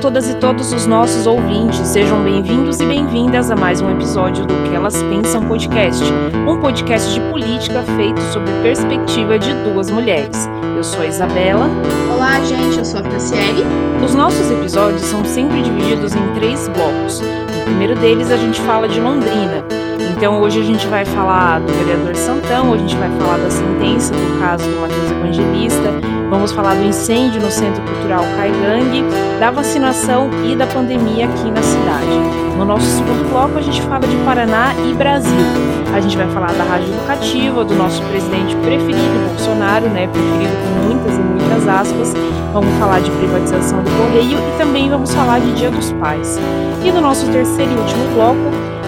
todas e todos os nossos ouvintes, sejam bem-vindos e bem-vindas a mais um episódio do Que Elas Pensam Podcast, um podcast de política feito sob a perspectiva de duas mulheres. Eu sou a Isabela. Olá, gente, eu sou a Franciele. Os nossos episódios são sempre divididos em três blocos. No primeiro deles, a gente fala de Londrina. Então, hoje a gente vai falar do vereador Santão, a gente vai falar da sentença do caso do Matheus Evangelista, Vamos falar do incêndio no Centro Cultural Caigangue, da vacinação e da pandemia aqui na cidade. No nosso segundo bloco, a gente fala de Paraná e Brasil. A gente vai falar da rádio educativa, do nosso presidente preferido, Bolsonaro, né? Preferido com muitas e muitas aspas. Vamos falar de privatização do Correio e também vamos falar de Dia dos Pais. E no nosso terceiro e último bloco,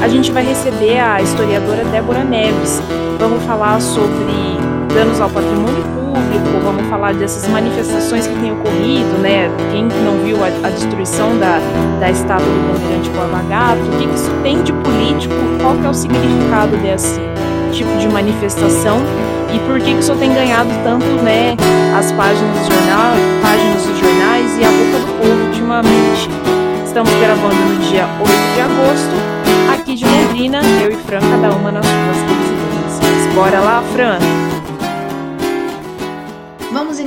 a gente vai receber a historiadora Débora Neves. Vamos falar sobre danos ao patrimônio público, vamos falar dessas manifestações que têm ocorrido, né? Quem não viu a, a destruição da, da estátua do Bandeirante Borba Gato, o que, isso tem de político, qual que é o significado desse tipo de manifestação e por que, que isso tem ganhado tanto, né, as páginas dos jornais, páginas dos jornais e a boca do povo ultimamente. Estamos gravando no dia 8 de agosto, aqui de Londrina, eu e Fran, cada uma nas suas residências. Bora lá, Fran!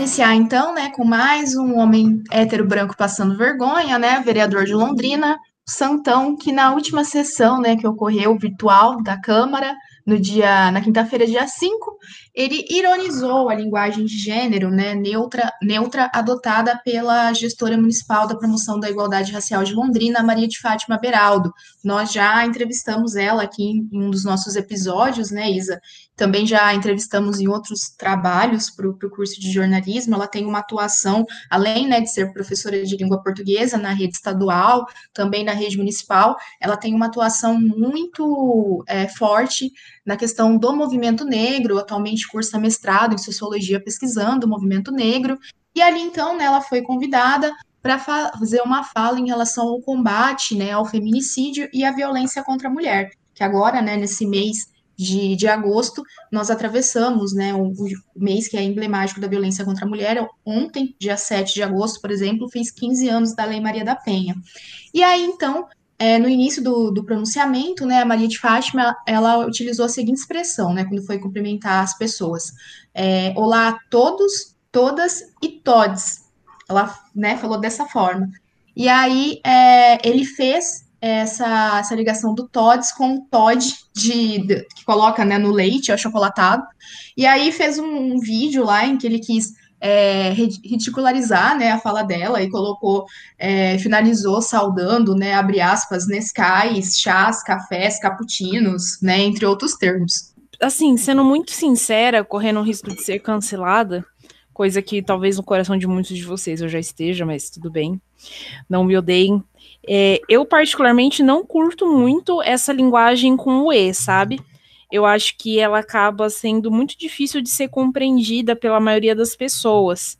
Iniciar então, né, com mais um homem hétero branco passando vergonha, né, vereador de Londrina, Santão, que na última sessão, né, que ocorreu virtual da Câmara, no dia, na quinta-feira, dia 5, ele ironizou a linguagem de gênero, né, neutra, neutra adotada pela gestora municipal da promoção da igualdade racial de Londrina, Maria de Fátima Beraldo. Nós já entrevistamos ela aqui em um dos nossos episódios, né, Isa? Também já entrevistamos em outros trabalhos para o curso de jornalismo. Ela tem uma atuação, além né, de ser professora de língua portuguesa na rede estadual, também na rede municipal, ela tem uma atuação muito é, forte na questão do movimento negro. Atualmente cursa mestrado em sociologia pesquisando o movimento negro. E ali, então, né, ela foi convidada para fazer uma fala em relação ao combate né, ao feminicídio e à violência contra a mulher, que agora, né, nesse mês de, de agosto, nós atravessamos né, o, o, mês que é emblemático da violência contra a mulher. Ontem, dia 7 de agosto, por exemplo, fez 15 anos da Lei Maria da Penha. E aí, então, é, no início do, do, pronunciamento, né, a Maria de Fátima, ela utilizou a seguinte expressão, né, quando foi cumprimentar as pessoas. É, Olá a todos, todas e todes. Ela, né, falou dessa forma. E aí, é, ele fez essa, essa ligação do Todds com o Todd de, de, que coloca né, no leite, achocolatado. E aí fez um, um vídeo lá em que ele quis é, ridicularizar né, a fala dela e colocou, é, finalizou saudando, né, abre aspas, Nescais, chás, cafés, cappuccinos, né, entre outros termos. Assim, sendo muito sincera, correndo o risco de ser cancelada, coisa que talvez no coração de muitos de vocês eu já esteja, mas tudo bem, não me odeiem. É, eu, particularmente, não curto muito essa linguagem com o E, sabe? Eu acho que ela acaba sendo muito difícil de ser compreendida pela maioria das pessoas.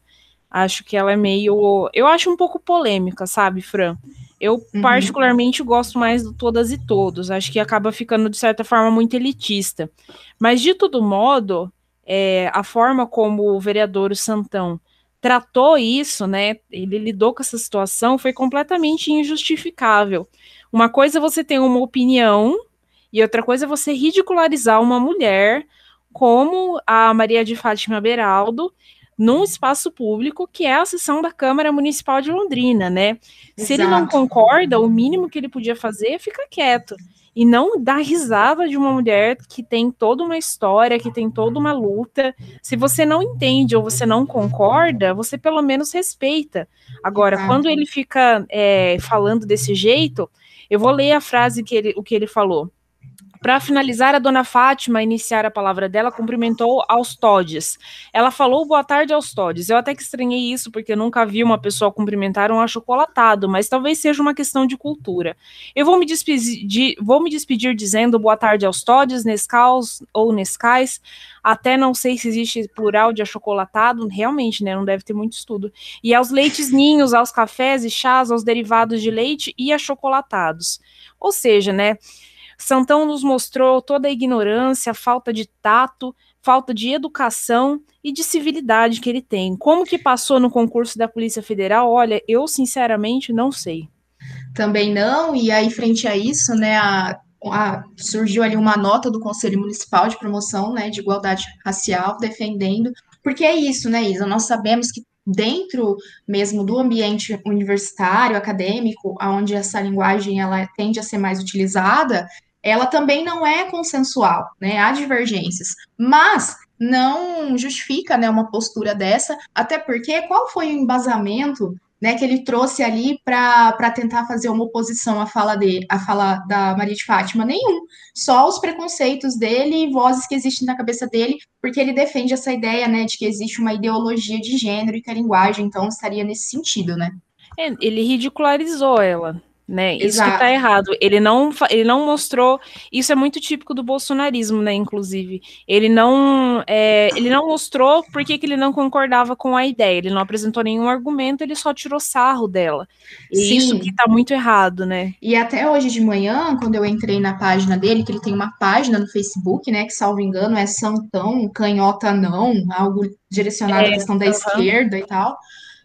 Acho que ela é meio. Eu acho um pouco polêmica, sabe, Fran? Eu, uhum. particularmente, gosto mais do todas e todos. Acho que acaba ficando, de certa forma, muito elitista. Mas, de todo modo, é, a forma como o vereador Santão tratou isso, né? Ele lidou com essa situação, foi completamente injustificável. Uma coisa é você ter uma opinião e outra coisa é você ridicularizar uma mulher como a Maria de Fátima Beraldo num espaço público que é a sessão da Câmara Municipal de Londrina, né? Exato. Se ele não concorda, o mínimo que ele podia fazer é ficar quieto e não dar risada de uma mulher que tem toda uma história, que tem toda uma luta. Se você não entende ou você não concorda, você pelo menos respeita. Agora, quando ele fica é, falando desse jeito, eu vou ler a frase que ele, o que ele falou. Para finalizar, a dona Fátima, iniciar a palavra dela, cumprimentou aos Todes. Ela falou boa tarde aos Todes. Eu até que estranhei isso, porque eu nunca vi uma pessoa cumprimentar um achocolatado, mas talvez seja uma questão de cultura. Eu vou me despedir, vou me despedir dizendo boa tarde aos Todes, Nescaus ou Nescais. Até não sei se existe plural de achocolatado, realmente, né? Não deve ter muito estudo. E aos leites ninhos, aos cafés e chás, aos derivados de leite e achocolatados. Ou seja, né? Santão nos mostrou toda a ignorância, a falta de tato, falta de educação e de civilidade que ele tem. Como que passou no concurso da Polícia Federal? Olha, eu sinceramente não sei. Também não, e aí frente a isso, né, a, a, surgiu ali uma nota do Conselho Municipal de Promoção, né, de Igualdade Racial, defendendo, porque é isso, né, Isa, nós sabemos que dentro mesmo do ambiente universitário, acadêmico, onde essa linguagem ela tende a ser mais utilizada, ela também não é consensual, né? Há divergências, mas não justifica, né, uma postura dessa, até porque qual foi o embasamento né, que ele trouxe ali para tentar fazer uma oposição à fala dele, à fala da Maria de Fátima, nenhum. Só os preconceitos dele e vozes que existem na cabeça dele, porque ele defende essa ideia, né, de que existe uma ideologia de gênero e que a linguagem então estaria nesse sentido, né? É, ele ridicularizou ela, né? Isso Exato. que tá errado. Ele não, ele não mostrou. Isso é muito típico do bolsonarismo, né? Inclusive, ele não, é, ele não mostrou por que, ele não concordava com a ideia. Ele não apresentou nenhum argumento. Ele só tirou sarro dela. E isso que tá muito errado, né? E até hoje de manhã, quando eu entrei na página dele, que ele tem uma página no Facebook, né? Que salvo engano é Santão Canhota não, algo direcionado é, à questão da esquerda e tal.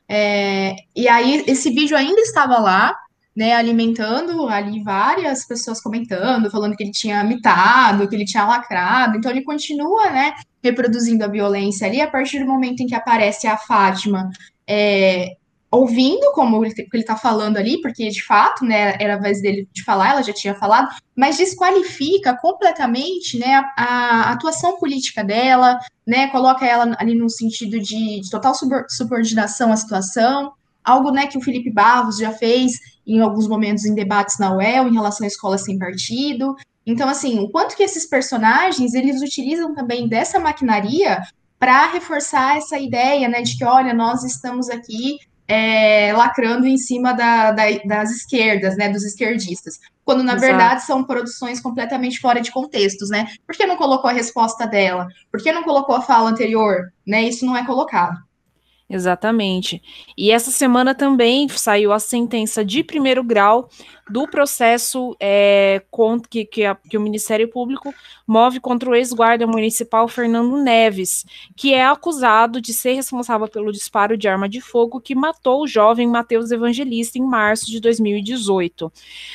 É, e aí esse vídeo ainda estava lá né, alimentando ali várias pessoas comentando, falando que ele tinha mitado, que ele tinha lacrado. Então ele continua, né, reproduzindo a violência ali a partir do momento em que aparece a Fátima é, ouvindo como ele está falando ali, porque de fato, né, era a vez dele de falar, ela já tinha falado, mas desqualifica completamente, né, a, a atuação política dela, né, coloca ela ali no sentido de, de total subordinação à situação, algo, né, que o Felipe Barros já fez em alguns momentos em debates na UEL em relação à escola sem partido. Então, assim, o quanto que esses personagens eles utilizam também dessa maquinaria para reforçar essa ideia, né, de que, olha, nós estamos aqui é, lacrando em cima da, da, das esquerdas, né, dos esquerdistas, quando na Exato. verdade são produções completamente fora de contextos, né? Por que não colocou a resposta dela? Por que não colocou a fala anterior? Né? Isso não é colocado. Exatamente. E essa semana também saiu a sentença de primeiro grau do processo é, que, que, a, que, o Ministério Público move contra o ex-guarda municipal Fernando Neves, que é acusado de ser responsável pelo disparo de arma de fogo que matou o jovem Matheus Evangelista em março de 2018.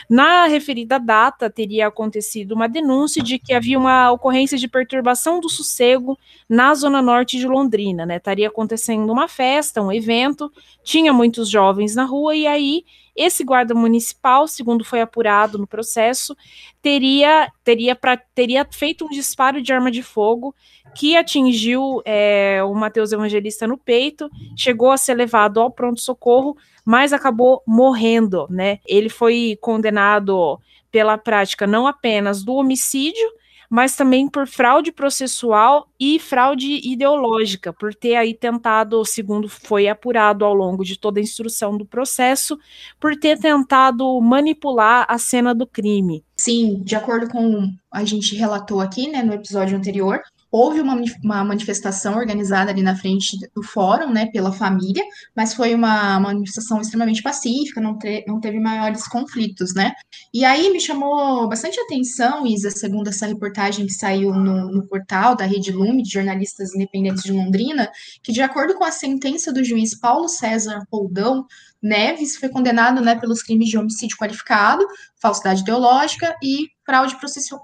Na referida data, teria acontecido uma denúncia de que havia uma ocorrência de perturbação do sossego na zona norte de Londrina, né? Estaria acontecendo uma festa, um evento, tinha muitos jovens na rua e aí esse guarda municipal, segundo foi apurado no processo, teria, teria, pra, teria feito um disparo de arma de fogo que atingiu é, o Mateus Evangelista no peito, chegou a ser levado ao pronto-socorro, mas acabou morrendo, né? Ele foi condenado pela prática não apenas do homicídio, mas também por fraude processual e fraude ideológica, por ter aí tentado, segundo foi apurado ao longo de toda a instrução do processo, por ter tentado manipular a cena do crime. Sim, de acordo com a gente relatou aqui, né, no episódio anterior, Houve uma, uma, manifestação organizada ali na frente do fórum, né, pela família, mas foi uma, manifestação extremamente pacífica, não, te, não teve maiores conflitos, né? E aí me chamou bastante atenção, Isa, segundo essa reportagem que saiu no, no portal da Rede Lume, de jornalistas independentes de Londrina, que de acordo com a sentença do juiz Paulo César Roldão, Neves foi condenado né, pelos crimes de homicídio qualificado, falsidade ideológica e fraude processual,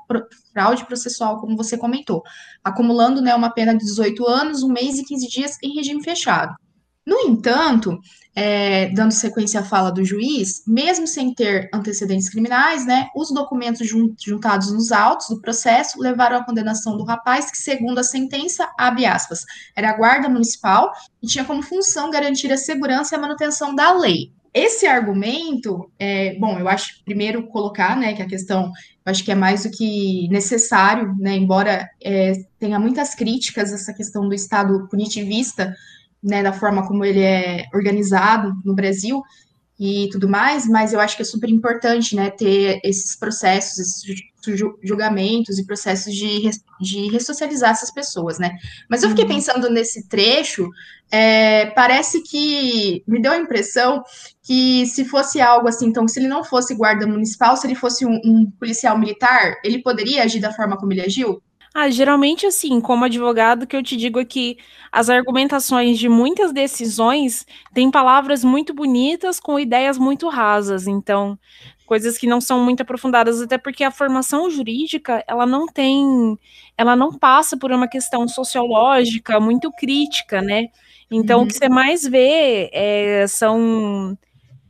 fraude processual, como você comentou, acumulando né, uma pena de 18 anos, um mês e 15 dias em regime fechado. No entanto, é, dando sequência à fala do juiz, mesmo sem ter antecedentes criminais, né, os documentos juntados nos autos do processo levaram à condenação do rapaz, que, segundo a sentença, abre aspas, era guarda municipal e tinha como função garantir a segurança e a manutenção da lei. Esse argumento, é, bom, eu acho primeiro colocar, né, que a questão, eu acho que é mais do que necessário, né, embora é, tenha muitas críticas essa questão do Estado punitivista, né, da forma como ele é organizado no Brasil e tudo mais, mas eu acho que é super importante, né, ter esses processos, esses julgamentos e processos de, de ressocializar essas pessoas, né. Mas eu fiquei uhum. pensando nesse trecho, é, parece que me deu a impressão que se fosse algo assim, então, se ele não fosse guarda municipal, se ele fosse um, um policial militar, ele poderia agir da forma como ele agiu? Ah, geralmente, assim, como advogado, que eu te digo é que as argumentações de muitas decisões têm palavras muito bonitas com ideias muito rasas, então, coisas que não são muito aprofundadas, até porque a formação jurídica, ela não tem, ela não passa por uma questão sociológica muito crítica, né? Então, uhum. o que você mais vê é, são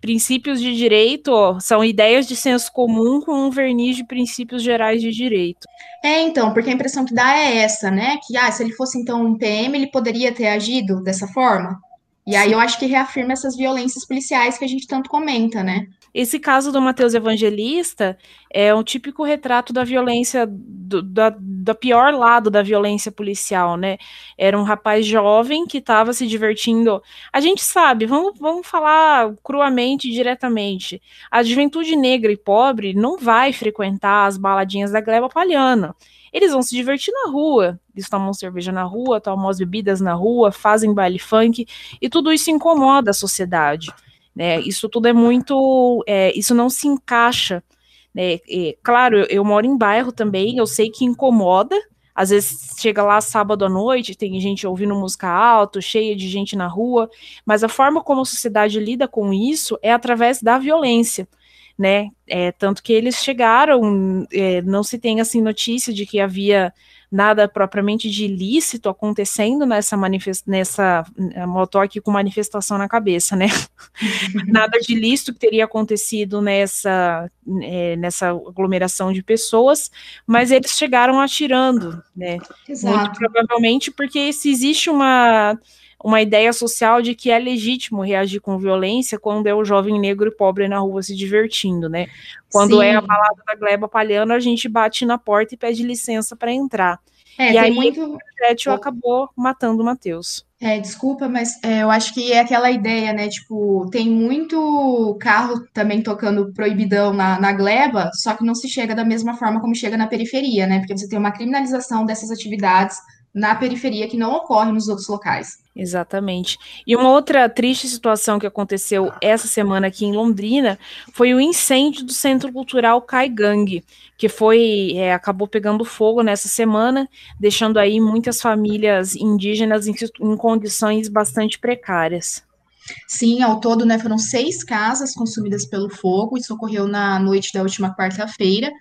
princípios de direito, são ideias de senso comum com um verniz de princípios gerais de direito. É, então, porque a impressão que dá é essa, né? Que ah, se ele fosse então um PM, ele poderia ter agido dessa forma. E aí eu acho que reafirma essas violências policiais que a gente tanto comenta, né? Esse caso do Mateus Evangelista é um típico retrato da violência, do, da, pior lado da violência policial, né? Era um rapaz jovem que estava se divertindo. A gente sabe, vamos, vamos falar cruamente, diretamente. A juventude negra e pobre não vai frequentar as baladinhas da gleba palhana. Eles vão se divertir na rua, eles tomam cerveja na rua, tomam as bebidas na rua, fazem baile funk, e tudo isso incomoda a sociedade. Né? Isso tudo é muito. É, isso não se encaixa. Né? Claro, eu, eu moro em bairro também, eu sei que incomoda. Às vezes chega lá sábado à noite, tem gente ouvindo música alto, cheia de gente na rua, mas a forma como a sociedade lida com isso é através da violência né? É, tanto que eles chegaram, é, não se tem assim notícia de que havia nada propriamente de ilícito acontecendo nessa manifest nessa moto aqui com manifestação na cabeça, né? nada de ilícito que teria acontecido nessa é, nessa aglomeração de pessoas, mas eles chegaram atirando, né? Exato. Muito provavelmente porque se existe uma uma ideia social de que é legítimo reagir com violência quando é o jovem negro e pobre na rua se divertindo, né? Quando Sim. é a balada da gleba palhana, a gente bate na porta e pede licença para entrar. É, e aí muito... o projétil acabou matando o Matheus. É, desculpa, mas é, eu acho que é aquela ideia, né? Tipo, tem muito carro também tocando proibidão na, na gleba, só que não se chega da mesma forma como chega na periferia, né? Porque você tem uma criminalização dessas atividades na periferia que não ocorre nos outros locais. Exatamente. E uma outra triste situação que aconteceu essa semana aqui em Londrina foi o incêndio do Centro Cultural Caigang, que foi é, acabou pegando fogo nessa semana, deixando aí muitas famílias indígenas em, em condições bastante precárias. Sim, ao todo, né, foram seis casas consumidas pelo fogo. Isso ocorreu na noite da última quarta-feira.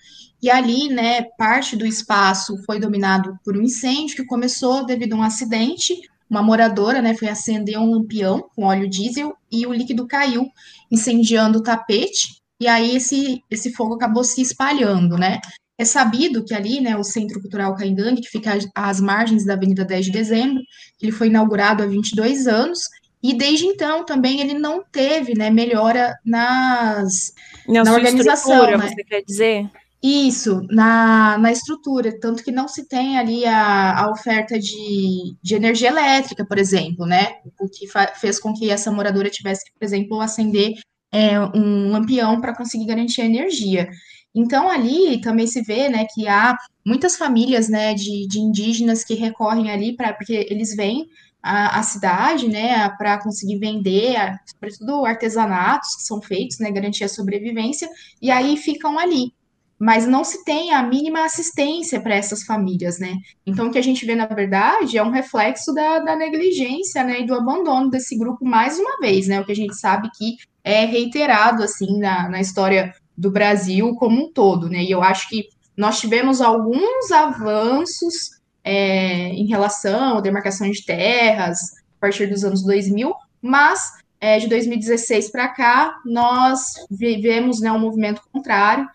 E ali, né, parte do espaço foi dominado por um incêndio que começou devido a um acidente. Uma moradora, né, foi acender um lampião com óleo diesel e o líquido caiu, incendiando o tapete. E aí esse, esse fogo acabou se espalhando, né? É sabido que ali, né, o Centro Cultural Caingangue, que fica às margens da Avenida 10 de Dezembro, ele foi inaugurado há 22 anos, e desde então também ele não teve, né, melhora nas na, na organização, né? você quer dizer? Isso, na, na estrutura, tanto que não se tem ali a, a oferta de, de energia elétrica, por exemplo, né? O que fez com que essa moradora tivesse que, por exemplo, acender é, um lampião para conseguir garantir a energia. Então, ali também se vê, né, que há muitas famílias, né, de, de indígenas que recorrem ali para, porque eles vêm a cidade, né, para conseguir vender, sobretudo artesanatos que são feitos, né, garantir a sobrevivência, e aí ficam ali mas não se tem a mínima assistência para essas famílias, né? Então, o que a gente vê, na verdade, é um reflexo da, da, negligência, né, e do abandono desse grupo mais uma vez, né? O que a gente sabe que é reiterado, assim, na, na história do Brasil como um todo, né? E eu acho que nós tivemos alguns avanços é, em relação à demarcação de terras a partir dos anos 2000, mas é, de 2016 para cá, nós vivemos né, um movimento contrário,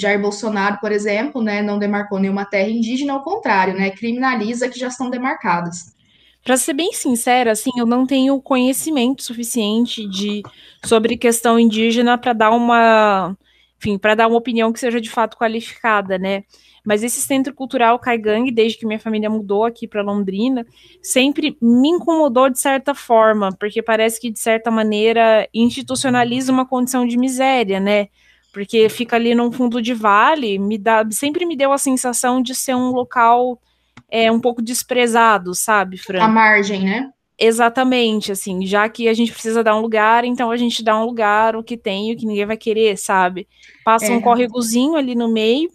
Jair Bolsonaro, por exemplo, né, não demarcou nenhuma terra indígena, ao contrário, né, criminaliza que já estão demarcadas. Para ser bem sincera, assim, eu não tenho conhecimento suficiente de sobre questão indígena para dar uma, enfim, para dar uma opinião que seja de fato qualificada, né? Mas esse centro cultural Caigang, desde que minha família mudou aqui para Londrina, sempre me incomodou de certa forma, porque parece que de certa maneira institucionaliza uma condição de miséria, né? Porque fica ali num fundo de vale, me dá, sempre me deu a sensação de ser um local é, um pouco desprezado, sabe, Fran? A margem, né? Exatamente, assim, já que a gente precisa dar um lugar, então a gente dá um lugar, o que tem, o que ninguém vai querer, sabe? Passa é. um córregozinho ali no meio,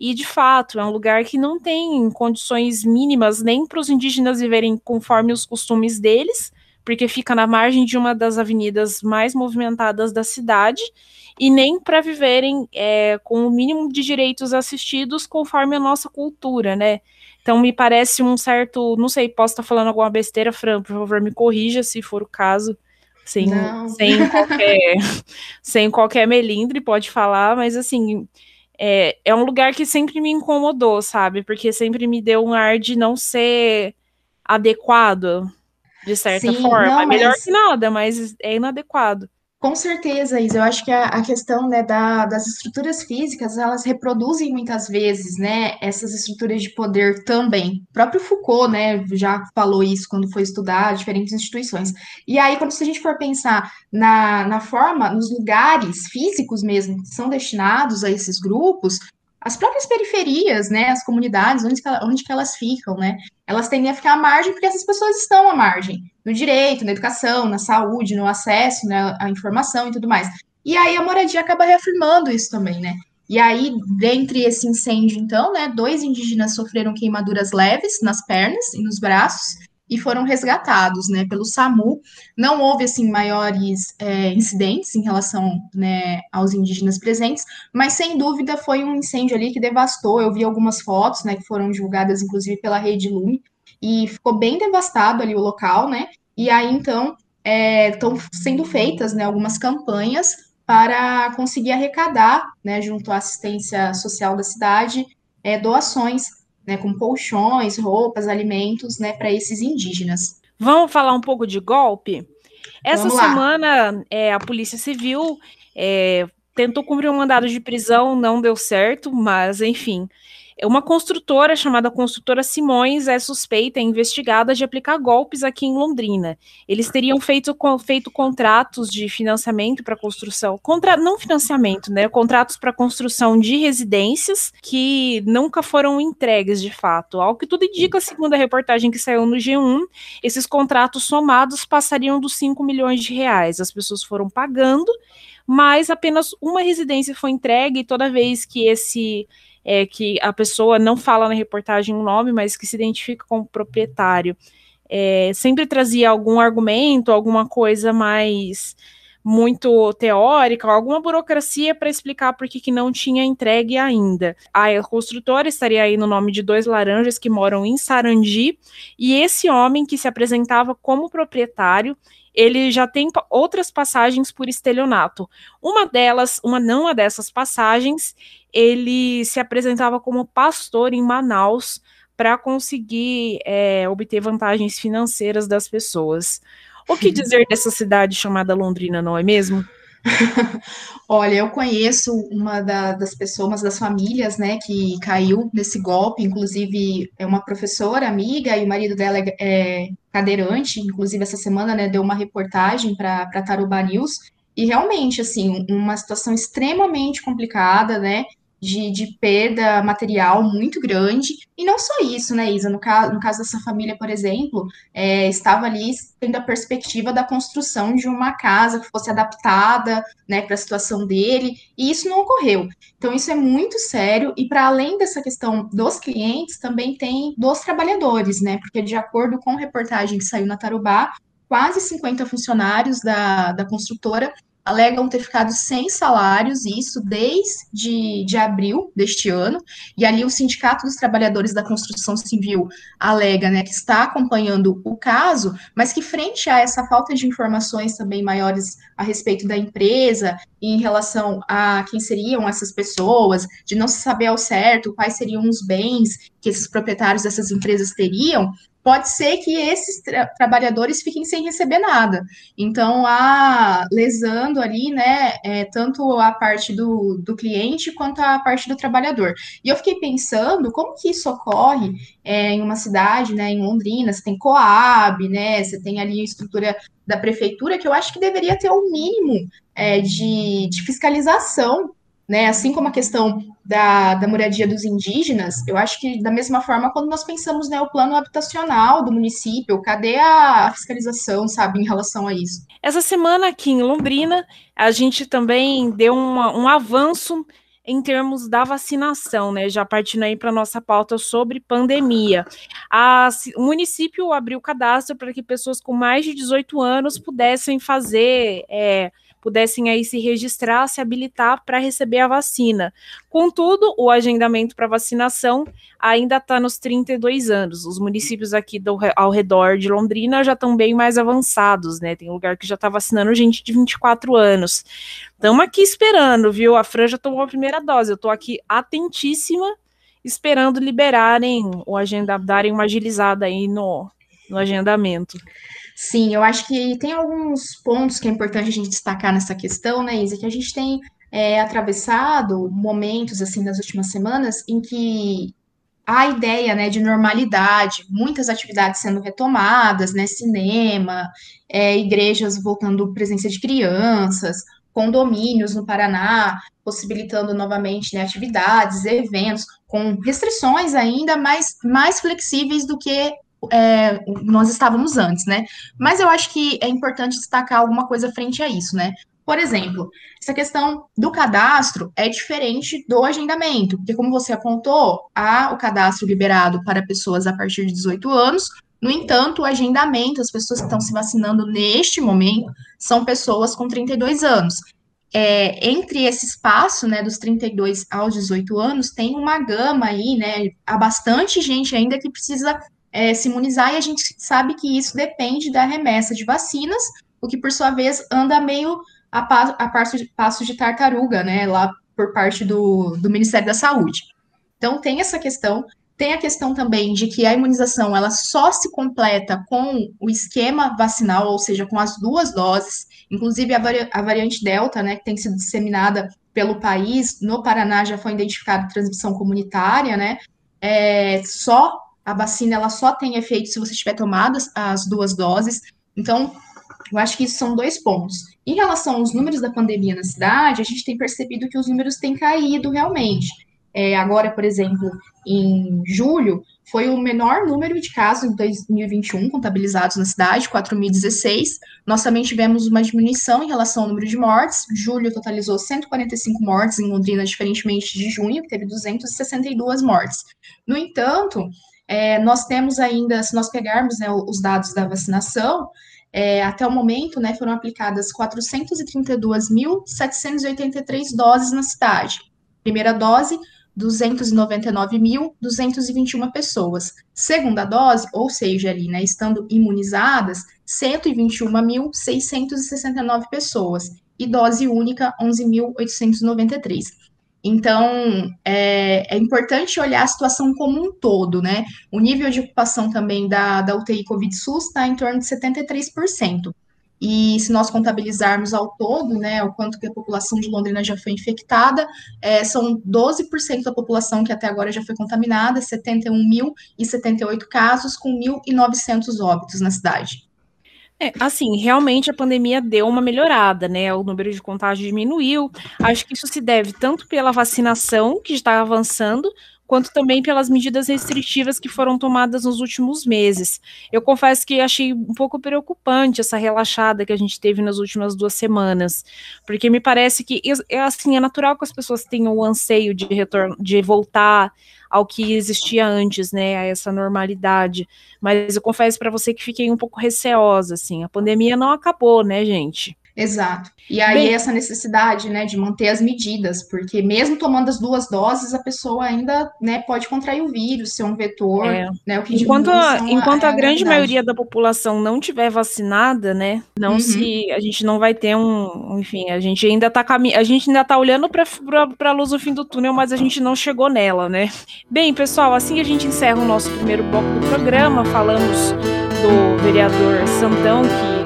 E, de fato, é um lugar que não tem condições mínimas nem para os indígenas viverem conforme os costumes deles, porque fica na margem de uma das avenidas mais movimentadas da cidade, e nem para viverem é, com o mínimo de direitos assistidos conforme a nossa cultura, né? Então me parece um certo, não sei, posso estar falando alguma besteira, Fran, por favor, me corrija se for o caso, sem, sem qualquer, sem qualquer melindre, pode falar, mas assim, é, é um lugar que sempre me incomodou, sabe? Porque sempre me deu um ar de não ser adequado, de certa Sim, forma. Não, é melhor mas... que nada, mas é inadequado. Com certeza, Isa. Eu acho que a, a questão né, da, das estruturas físicas, elas reproduzem muitas vezes, né, essas estruturas de poder também. O próprio Foucault, né, já falou isso quando foi estudar diferentes instituições. E aí, quando se a gente for pensar na, na forma, nos lugares físicos mesmo que são destinados a esses grupos, as próprias periferias, né, as comunidades, onde, onde que elas ficam, né, elas tendem a ficar à margem porque essas pessoas estão à margem, no direito, na educação, na saúde, no acesso né, à informação e tudo mais. E aí a moradia acaba reafirmando isso também, né. E aí, dentre esse incêndio, então, né, dois indígenas sofreram queimaduras leves nas pernas e nos braços, e foram resgatados, né, pelo SAMU. Não houve, assim, maiores é, incidentes em relação, né, aos indígenas presentes, mas, sem dúvida, foi um incêndio ali que devastou. Eu vi algumas fotos, né, que foram divulgadas, inclusive, pela Rede Lume, e ficou bem devastado ali o local, né, e aí, então, estão é, sendo feitas, né, algumas campanhas para conseguir arrecadar, né, junto à assistência social da cidade, é, doações né, com colchões, roupas, alimentos, né, para esses indígenas. Vamos falar um pouco de golpe? Essa semana, é, a Polícia Civil é, tentou cumprir um mandado de prisão, não deu certo, mas enfim, uma construtora chamada Construtora Simões é suspeita e investigada de aplicar golpes aqui em Londrina. Eles teriam feito, feito contratos de financiamento para construção, contra, não financiamento, né? Contratos para construção de residências que nunca foram entregues de fato. Ao que tudo indica, segundo a reportagem que saiu no G1, esses contratos somados passariam dos 5 milhões de reais. As pessoas foram pagando, mas apenas uma residência foi entregue e toda vez que esse é, que a pessoa não fala na reportagem o nome, mas que se identifica como proprietário, é, sempre trazia algum argumento, alguma coisa mais muito teórica, alguma burocracia para explicar por que não tinha entregue ainda. A construtora estaria aí no nome de dois laranjas que moram em Sarandi, e esse homem que se apresentava como proprietário, ele já tem outras passagens por estelionato. Uma delas, uma não uma dessas passagens, ele se apresentava como pastor em Manaus para conseguir é, obter vantagens financeiras das pessoas. O que dizer dessa cidade chamada Londrina, não é mesmo? Olha, eu conheço uma da, das pessoas, uma das famílias, né, que caiu nesse golpe, inclusive é uma professora amiga e o marido dela é, é cadeirante, inclusive essa semana, né, deu uma reportagem para Tarubá News, e realmente, assim, uma situação extremamente complicada, né, de, de, perda material muito grande. E não só isso, né, Isa? No caso, no caso dessa família, por exemplo, é, estava ali tendo a perspectiva da construção de uma casa que fosse adaptada né, para a situação dele, e isso não ocorreu. Então, isso é muito sério, e para além dessa questão dos clientes, também tem dos trabalhadores, né? Porque, de acordo com a reportagem que saiu na Tarubá, quase 50 funcionários da, da construtora alegam ter ficado sem salários, isso desde de abril deste ano, e ali o Sindicato dos Trabalhadores da Construção Civil alega né, que está acompanhando o caso, mas que frente a essa falta de informações também maiores a respeito da empresa e em relação a quem seriam essas pessoas, de não se saber ao certo quais seriam os bens que esses proprietários dessas empresas teriam, pode ser que esses tra trabalhadores fiquem sem receber nada. Então, a lesando ali, né, é, tanto a parte do, do cliente quanto a parte do trabalhador. E eu fiquei pensando como que isso ocorre é, em uma cidade, né, em Londrina, você tem Coab, né, você tem ali a estrutura da prefeitura, que eu acho que deveria ter um mínimo é, de, de fiscalização né? Assim como a questão da, da moradia dos indígenas, eu acho que da mesma forma quando nós pensamos né, o plano habitacional do município, cadê a fiscalização, sabe, em relação a isso? Essa semana aqui em Londrina, a gente também deu uma, um avanço em termos da vacinação, né? Já partindo aí para nossa pauta sobre pandemia. A, o município abriu cadastro para que pessoas com mais de 18 anos pudessem fazer. É, pudessem aí se registrar, se habilitar para receber a vacina. Contudo, o agendamento para vacinação ainda está nos 32 anos. Os municípios aqui do, ao redor de Londrina já estão bem mais avançados, né? Tem lugar que já está vacinando gente de 24 anos. Estamos aqui esperando, viu? A Fran já tomou a primeira dose. Eu estou aqui atentíssima, esperando liberarem o agenda, darem uma agilizada aí no, no agendamento. Sim, eu acho que tem alguns pontos que é importante a gente destacar nessa questão, né, Isa, que a gente tem é, atravessado momentos, assim, nas últimas semanas em que a ideia, né, de normalidade, muitas atividades sendo retomadas, né, cinema, é, igrejas voltando presença de crianças, condomínios no Paraná, possibilitando novamente né, atividades, eventos, com restrições ainda mais, mais flexíveis do que é, nós estávamos antes, né? Mas eu acho que é importante destacar alguma coisa frente a isso, né? Por exemplo, essa questão do cadastro é diferente do agendamento, porque, como você apontou, há o cadastro liberado para pessoas a partir de 18 anos, no entanto, o agendamento, as pessoas que estão se vacinando neste momento, são pessoas com 32 anos. É, entre esse espaço, né, dos 32 aos 18 anos, tem uma gama aí, né, há bastante gente ainda que precisa é, se imunizar, e a gente sabe que isso depende da remessa de vacinas, o que, por sua vez, anda meio a, pa a passo, de, passo de tartaruga, né, lá por parte do, do Ministério da Saúde. Então, tem essa questão, tem a questão também de que a imunização, ela só se completa com o esquema vacinal, ou seja, com as duas doses, inclusive a, vari a variante Delta, né, que tem sido disseminada pelo país, no Paraná já foi identificada transmissão comunitária, né, é, só a vacina ela só tem efeito se você tiver tomado as duas doses. Então, eu acho que isso são dois pontos. Em relação aos números da pandemia na cidade, a gente tem percebido que os números têm caído realmente. É, agora, por exemplo, em julho, foi o menor número de casos em 2021 contabilizados na cidade, 4.016. Nós também tivemos uma diminuição em relação ao número de mortes. Julho totalizou 145 mortes em Londrina, diferentemente de junho, que teve 262 mortes. No entanto, é, nós temos ainda, se nós pegarmos né, os dados da vacinação, é, até o momento, né, foram aplicadas 432.783 doses na cidade. Primeira dose, 299.221 pessoas. Segunda dose, ou seja, ali, né, estando imunizadas, 121.669 pessoas. E dose única, 11.893. Então, é, é, importante olhar a situação como um todo, né? O nível de ocupação também da, da UTI Covid-SUS está em torno de 73%. E se nós contabilizarmos ao todo, né, o quanto que a população de Londrina já foi infectada, é, são 12% da população que até agora já foi contaminada, 71.078 casos, com 1.900 óbitos na cidade. É, assim, realmente a pandemia deu uma melhorada, né? O número de contágio diminuiu. Acho que isso se deve tanto pela vacinação, que está avançando, quanto também pelas medidas restritivas que foram tomadas nos últimos meses. Eu confesso que achei um pouco preocupante essa relaxada que a gente teve nas últimas duas semanas, porque me parece que é assim, é natural que as pessoas tenham o anseio de retorno, de voltar ao que existia antes, né, a essa normalidade. Mas eu confesso para você que fiquei um pouco receosa, assim. A pandemia não acabou, né, gente? Exato. E aí Bem, essa necessidade, né, de manter as medidas, porque mesmo tomando as duas doses, a pessoa ainda, né, pode contrair o vírus, ser um vetor, é. né, enquanto a, enquanto a, a grande maioria da população não tiver vacinada, né, não uhum. se a gente não vai ter um, enfim, a gente ainda tá cami a gente ainda tá olhando para a luz no fim do túnel, mas a gente não chegou nela, né? Bem, pessoal, assim a gente encerra o nosso primeiro bloco do programa, falamos do vereador Santão que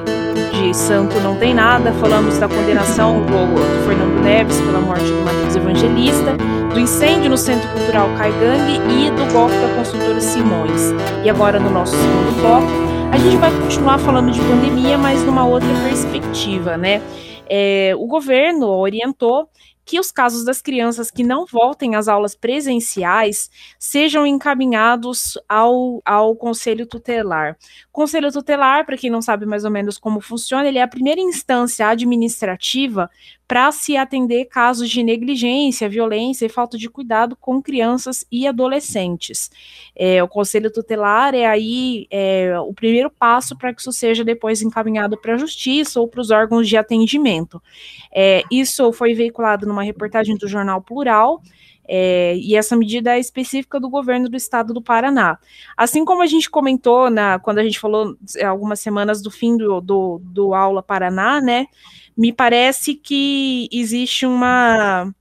santo não tem nada, falamos da condenação do, do Fernando Neves pela morte do Matheus Evangelista, do incêndio no Centro Cultural Caigangue e do golpe da construtora Simões. E agora, no nosso segundo bloco, a gente vai continuar falando de pandemia, mas numa outra perspectiva, né? É, o governo orientou que os casos das crianças que não voltem às aulas presenciais sejam encaminhados ao, ao Conselho Tutelar. Conselho Tutelar, para quem não sabe mais ou menos como funciona, ele é a primeira instância administrativa para se atender casos de negligência, violência e falta de cuidado com crianças e adolescentes. É, o Conselho Tutelar é aí é, o primeiro passo para que isso seja depois encaminhado para a Justiça ou para os órgãos de atendimento. É, isso foi veiculado numa reportagem do jornal Plural. É, e essa medida é específica do governo do estado do Paraná. Assim como a gente comentou na, quando a gente falou é, algumas semanas do fim do, do, do aula Paraná, né? Me parece que existe uma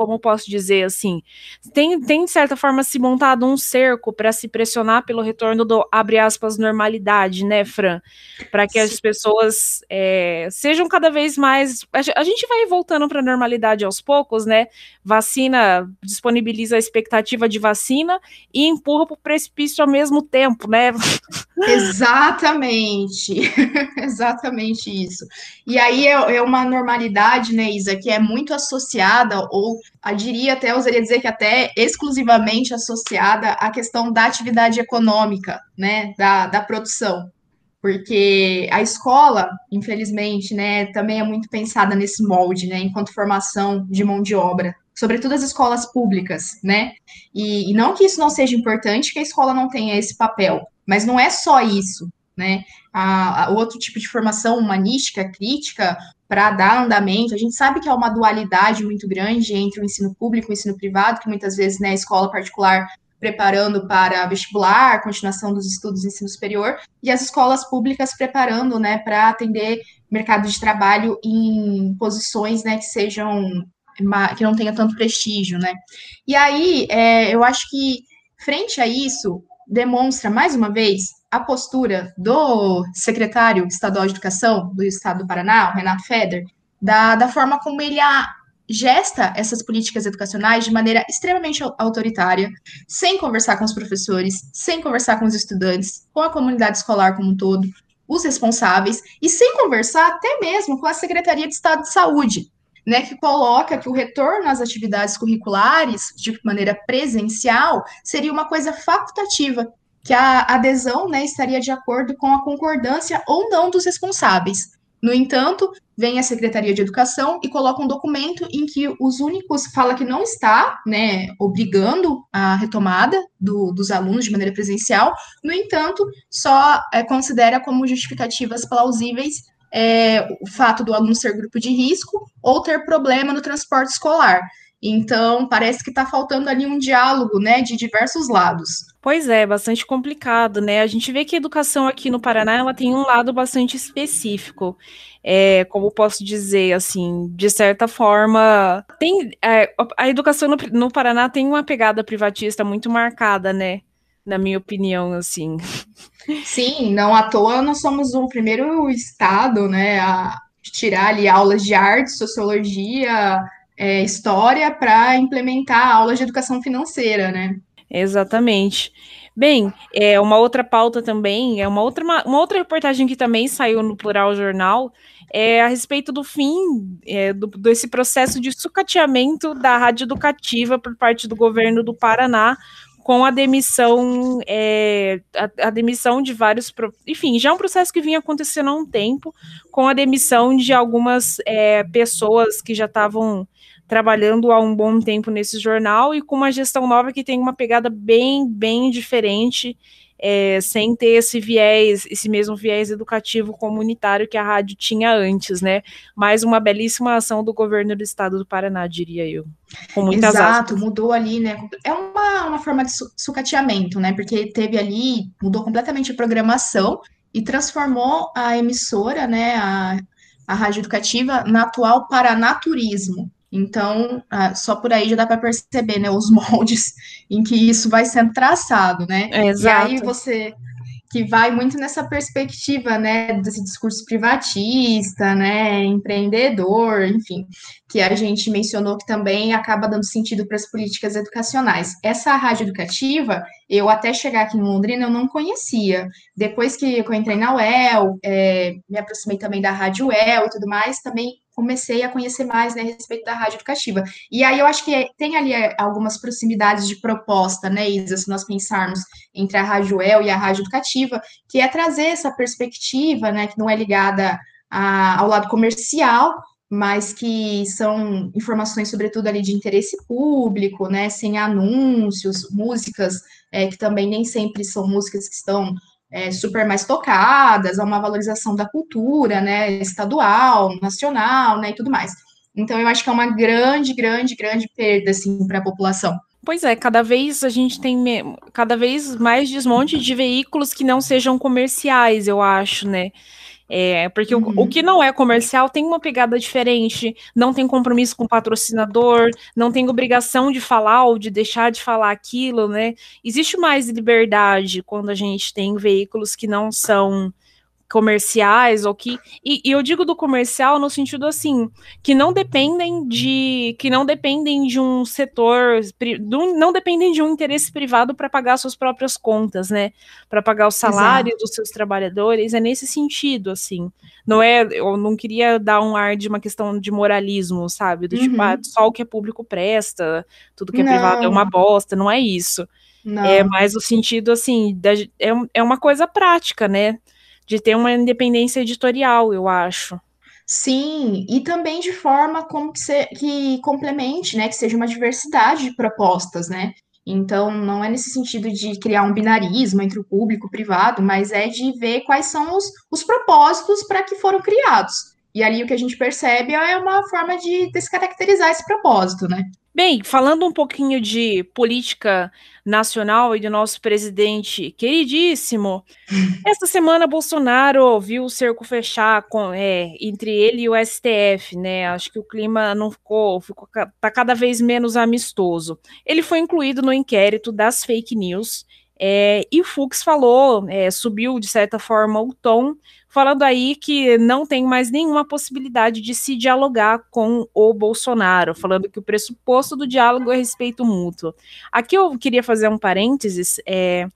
como posso dizer assim, tem, tem de certa forma se montado um cerco para se pressionar pelo retorno do abre aspas normalidade, né, Fran? Para que as pessoas é, sejam cada vez mais. A gente vai voltando para a normalidade aos poucos, né? Vacina disponibiliza a expectativa de vacina e empurra para o precipício ao mesmo tempo, né? Exatamente, exatamente isso. E aí é, é, uma normalidade, né, Isa, que é muito associada, ou eu diria até, ousaria dizer que até exclusivamente associada à questão da atividade econômica, né, da, da produção. Porque a escola, infelizmente, né, também é muito pensada nesse molde, né, enquanto formação de mão de obra, sobretudo as escolas públicas, né? E, e não que isso não seja importante, que a escola não tenha esse papel, mas não é só isso, né? A, a outro tipo de formação humanística, crítica, para dar andamento. A gente sabe que há uma dualidade muito grande entre o ensino público e o ensino privado, que muitas vezes, né, a escola particular preparando para vestibular, continuação dos estudos de ensino superior, e as escolas públicas preparando, né, para atender mercado de trabalho em posições, né, que sejam que não tenha tanto prestígio, né? E aí, é, eu acho que frente a isso, demonstra, mais uma vez, a postura do secretário estadual de Educação do Estado do Paraná, o Renato Feder, da, da forma como ele a, gesta essas políticas educacionais de maneira extremamente autoritária, sem conversar com os professores, sem conversar com os estudantes, com a comunidade escolar como um todo, os responsáveis, e sem conversar até mesmo com a Secretaria de Estado de Saúde, né, que coloca que o retorno às atividades curriculares de maneira presencial seria uma coisa facultativa, que a adesão né, estaria de acordo com a concordância ou não dos responsáveis. No entanto, vem a Secretaria de Educação e coloca um documento em que os únicos fala que não está, né, obrigando a retomada do, dos alunos de maneira presencial. No entanto, só é, considera como justificativas plausíveis é, o fato do aluno ser grupo de risco ou ter problema no transporte escolar. Então, parece que está faltando ali um diálogo, né, de diversos lados. Pois é, bastante complicado, né? A gente vê que a educação aqui no Paraná ela tem um lado bastante específico. É, como posso dizer, assim, de certa forma, tem é, a educação no, no Paraná tem uma pegada privatista muito marcada, né? Na minha opinião, assim. Sim, não à toa nós somos o primeiro estado, né, a tirar ali aulas de arte, sociologia, é, história para implementar aulas de educação financeira, né? Exatamente. Bem, é uma outra pauta também, é uma outra, uma, uma outra reportagem que também saiu no Plural Jornal, é a respeito do fim é, do, desse processo de sucateamento da rádio educativa por parte do governo do Paraná, com a demissão, é, a, a, demissão de vários, enfim, já é um processo que vinha acontecendo há um tempo, com a demissão de algumas é, pessoas que já estavam trabalhando há um bom tempo nesse jornal e com uma gestão nova que tem uma pegada bem, bem diferente, é, sem ter esse viés, esse mesmo viés educativo comunitário que a rádio tinha antes, né? Mais uma belíssima ação do governo do estado do Paraná, diria eu. Com muitas Exato, aspas. mudou ali, né? É uma, uma forma de sucateamento, né? Porque teve ali, mudou completamente a programação e transformou a emissora, né? A, a rádio educativa na atual Paranaturismo. Então, ah, só por aí já dá para perceber, né, os moldes em que isso vai sendo traçado, né? É, exato. E aí você que vai muito nessa perspectiva, né, desse discurso privatista, né, empreendedor, enfim, que a gente mencionou que também acaba dando sentido para as políticas educacionais. Essa rádio educativa, eu até chegar aqui em Londrina, eu não conhecia. Depois que eu entrei na UEL, é, me aproximei também da Rádio UEL e tudo mais, também comecei a conhecer mais né, a respeito da rádio educativa. E aí eu acho que tem ali é, algumas proximidades de proposta, né, Isa, se nós pensarmos entre a Rádio El e a Rádio Educativa, que é trazer essa perspectiva, né, que não é ligada a, ao lado comercial, mas que são informações, sobretudo, ali de interesse público, né, sem anúncios, músicas é, que também nem sempre são músicas que estão é, super mais tocadas, há uma valorização da cultura, né, estadual, nacional, né, e tudo mais. Então, eu acho que é uma grande, grande, grande perda, assim, para a população. Pois é, cada vez a gente tem cada vez mais desmonte de veículos que não sejam comerciais, eu acho, né? É, porque uhum. o, o, que não é comercial tem uma pegada diferente, não tem compromisso com o patrocinador, não tem obrigação de falar ou de deixar de falar aquilo, né? Existe mais liberdade quando a gente tem veículos que não são comerciais ou que e, e, eu digo do comercial no sentido assim que não dependem de que não dependem de um setor não dependem de um interesse privado para pagar suas próprias contas né para pagar o salário Exato. dos seus trabalhadores é nesse sentido assim não é eu não queria dar um ar de uma questão de moralismo sabe do tipo, ah, uhum. tipo ah, só o que é público presta tudo que é não. privado é uma bosta não é isso não. é mais o sentido assim da, é, é uma coisa prática né de ter uma independência editorial, eu acho. Sim, e também de forma como que, se, que complemente, né, que seja uma diversidade de propostas, né? Então, não é nesse sentido de criar um binarismo entre o público e o privado, mas é de ver quais são os, os propósitos para que foram criados. E ali o que a gente percebe é uma forma de descaracterizar esse propósito, né? Bem, falando um pouquinho de política nacional e do nosso presidente queridíssimo, esta semana Bolsonaro viu o cerco fechar com, é, entre ele e o STF, né? Acho que o clima não ficou, ficou tá cada vez menos amistoso. Ele foi incluído no inquérito das fake news é, e o Fux falou, é, subiu de certa forma o tom, falando aí que não tem mais nenhuma possibilidade de se dialogar com o Bolsonaro, falando que o pressuposto do diálogo é respeito mútuo. Aqui eu queria fazer um parênteses. É,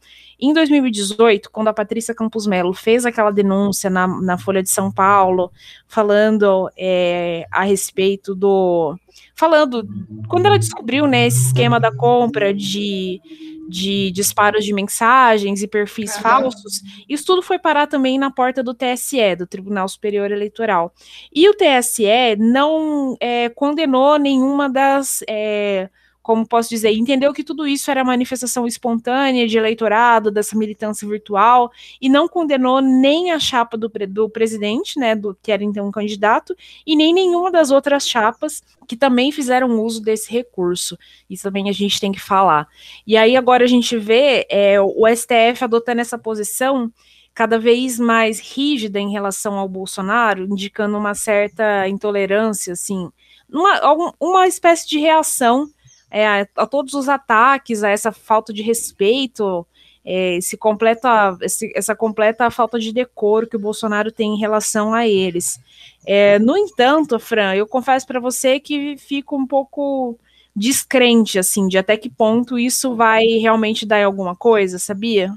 em 2018, quando a Patrícia Campos Melo fez aquela denúncia na, na Folha de São Paulo, falando é, a respeito do. Falando. Quando ela descobriu né, esse esquema da compra de de disparos de mensagens e perfis falsos, isso tudo foi parar também na porta do TSE, do Tribunal Superior Eleitoral. E o TSE não é, condenou nenhuma das. É, como posso dizer, entendeu que tudo isso era manifestação espontânea de eleitorado, dessa militância virtual, e não condenou nem a chapa do, do presidente, né, do, que era então um candidato, e nem nenhuma das outras chapas que também fizeram uso desse recurso. Isso também a gente tem que falar. E aí agora a gente vê é, o STF adotando essa posição cada vez mais rígida em relação ao Bolsonaro, indicando uma certa intolerância, assim, uma, uma espécie de reação é, a, todos os ataques, a essa falta de respeito, é, esse completa, esse, essa completa falta de decoro que o Bolsonaro tem em relação a eles. É, no entanto, Fran, eu confesso para você que fico um pouco descrente, assim, de até que ponto isso vai realmente dar alguma coisa, sabia?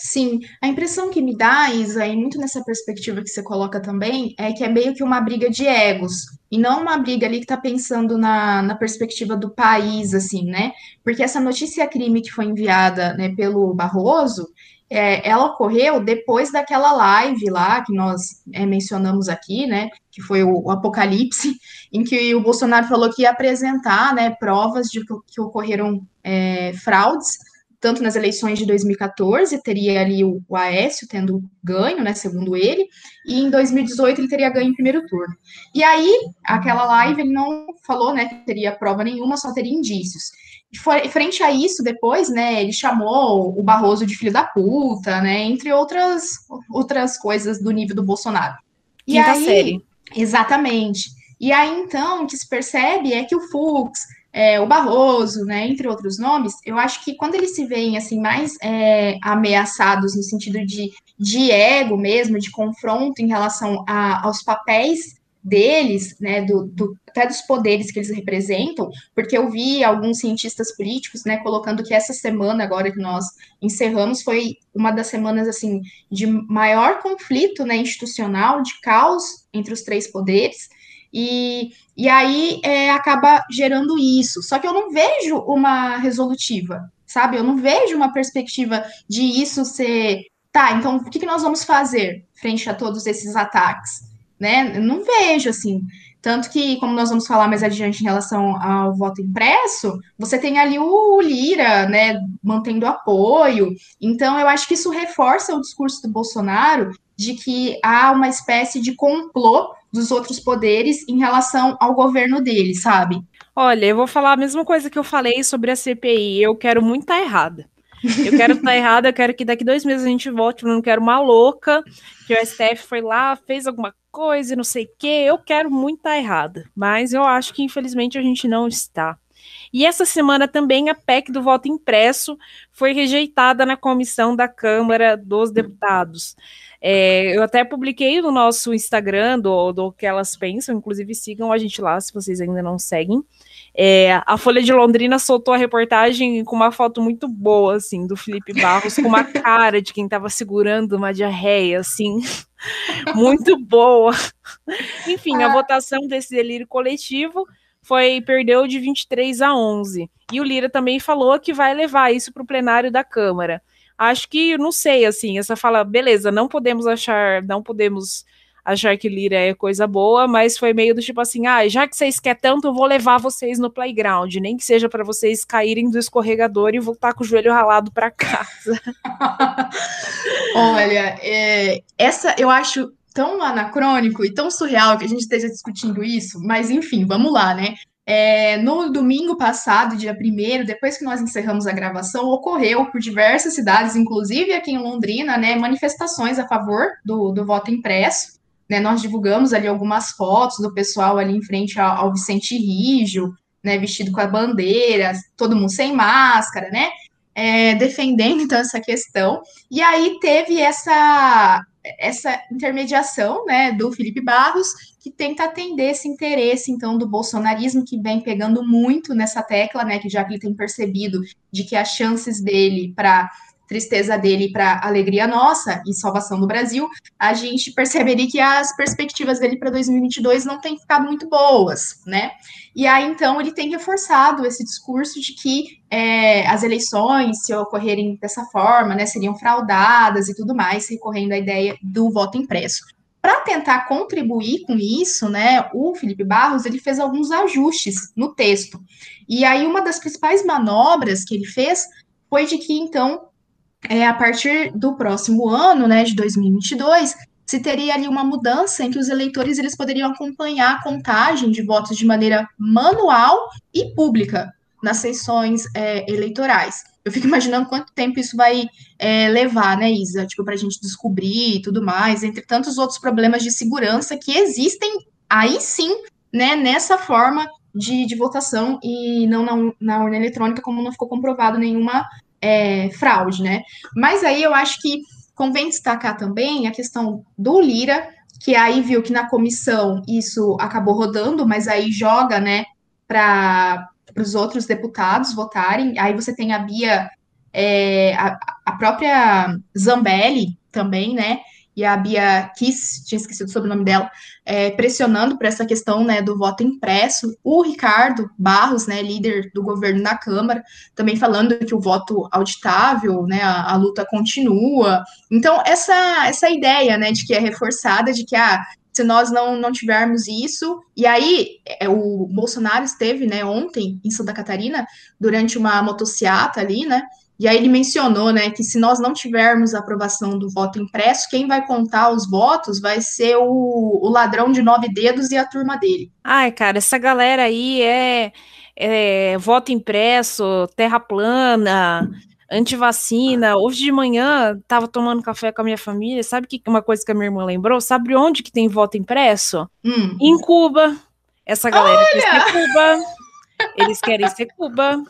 Sim, a impressão que me dá, Isa, e muito nessa perspectiva que você coloca também, é que é meio que uma briga de egos, e não uma briga ali que está pensando na, na perspectiva do país, assim, né? Porque essa notícia crime que foi enviada né, pelo Barroso, é, ela ocorreu depois daquela live lá que nós é, mencionamos aqui, né? Que foi o, o, Apocalipse, em que o Bolsonaro falou que ia apresentar né, provas de que, que ocorreram é, fraudes tanto nas eleições de 2014, teria ali o, o Aécio tendo ganho, né, segundo ele, e em 2018 ele teria ganho em primeiro turno. E aí, aquela live, ele não falou, né, que teria prova nenhuma, só teria indícios. E frente a isso, depois, né, ele chamou o Barroso de filho da puta, né, entre outras, outras coisas do nível do Bolsonaro. E Quinta aí, série. Exatamente. E aí, então, o que se percebe é que o Fux, é, o Barroso, né, entre outros nomes, eu acho que quando eles se veem assim mais é, ameaçados no sentido de, de ego mesmo, de confronto em relação a, aos papéis deles, né, do, do, até dos poderes que eles representam, porque eu vi alguns cientistas políticos, né, colocando que essa semana agora que nós encerramos foi uma das semanas assim de maior conflito, né, institucional, de caos entre os três poderes, e, e aí é, acaba gerando isso. Só que eu não vejo uma resolutiva, sabe? Eu não vejo uma perspectiva de isso ser. Tá, então o que, que nós vamos fazer frente a todos esses ataques? né? Não vejo assim. Tanto que, como nós vamos falar mais adiante em relação ao voto impresso, você tem ali o Lira, né, mantendo apoio. Então, eu acho que isso reforça o discurso do Bolsonaro de que há uma espécie de complô dos outros poderes em relação ao governo dele, sabe? Olha, eu vou falar a mesma coisa que eu falei sobre a CPI. Eu quero muito estar tá errada. Eu quero estar errada, eu quero que daqui dois meses a gente volte, eu não quero uma louca, que o STF foi lá, fez alguma coisa e não sei o quê. Eu quero muito estar errada, mas eu acho que infelizmente a gente não está. E essa semana também a PEC do voto impresso foi rejeitada na comissão da Câmara dos Deputados. É, eu até publiquei no nosso Instagram do, do que elas pensam, inclusive sigam a gente lá se vocês ainda não seguem. É, a Folha de Londrina soltou a reportagem com uma foto muito boa, assim, do Felipe Barros, com uma cara de quem estava segurando uma diarreia, assim, muito boa. Enfim, a ah. votação desse delírio coletivo foi perdeu de 23 a 11. E o Lira também falou que vai levar isso para o plenário da Câmara. Acho que, não sei, assim, essa fala, beleza, não podemos achar, não podemos achar que Lira é coisa boa, mas foi meio do tipo assim, ah, já que vocês querem tanto, eu vou levar vocês no playground, nem que seja para vocês caírem do escorregador e voltar com o joelho ralado para casa. Olha, é, essa eu acho tão anacrônico e tão surreal que a gente esteja discutindo isso, mas enfim, vamos lá, né? É, no domingo passado, dia 1 depois que nós encerramos a gravação, ocorreu por diversas cidades, inclusive aqui em Londrina, né, manifestações a favor do, do voto impresso. Né, nós divulgamos ali algumas fotos do pessoal ali em frente ao, ao Vicente Rijo, né, vestido com a bandeira, todo mundo sem máscara, né, é, defendendo então essa questão. E aí teve essa essa intermediação, né, do Felipe Barros, que tenta atender esse interesse então do bolsonarismo que vem pegando muito nessa tecla, né, que já que ele tem percebido de que as chances dele para tristeza dele para alegria nossa e salvação do Brasil, a gente perceberia que as perspectivas dele para 2022 não têm ficado muito boas, né? E aí, então, ele tem reforçado esse discurso de que é, as eleições, se ocorrerem dessa forma, né, seriam fraudadas e tudo mais, recorrendo à ideia do voto impresso. Para tentar contribuir com isso, né, o Felipe Barros ele fez alguns ajustes no texto. E aí uma das principais manobras que ele fez foi de que então é, a partir do próximo ano, né, de 2022, se teria ali uma mudança em que os eleitores eles poderiam acompanhar a contagem de votos de maneira manual e pública nas sessões é, eleitorais. Eu fico imaginando quanto tempo isso vai é, levar, né, Isa? Tipo, para a gente descobrir e tudo mais, entre tantos outros problemas de segurança que existem aí sim, né, nessa forma de, de votação e não na, na urna eletrônica, como não ficou comprovado nenhuma é, fraude, né? Mas aí eu acho que convém destacar também a questão do Lira, que aí viu que na comissão isso acabou rodando, mas aí joga, né, para os outros deputados votarem. Aí você tem a Bia, é, a, a própria Zambelli também, né? E a Bia Kiss, tinha esquecido o sobrenome dela, é, pressionando para essa questão né, do voto impresso. O Ricardo Barros, né, líder do governo na Câmara, também falando que o voto auditável, né, a, a luta continua. Então, essa, essa ideia né, de que é reforçada, de que ah, se nós não, não tivermos isso. E aí, é, o Bolsonaro esteve né, ontem em Santa Catarina, durante uma motociata ali, né? E aí ele mencionou, né, que se nós não tivermos a aprovação do voto impresso, quem vai contar os votos vai ser o, o ladrão de nove dedos e a turma dele. Ai, cara, essa galera aí é, é voto impresso, terra plana, antivacina. Hoje de manhã tava tomando café com a minha família. Sabe que uma coisa que a minha irmã lembrou? Sabe onde que tem voto impresso? Hum. Em Cuba. Essa galera Olha! quer ser Cuba. Eles querem ser Cuba.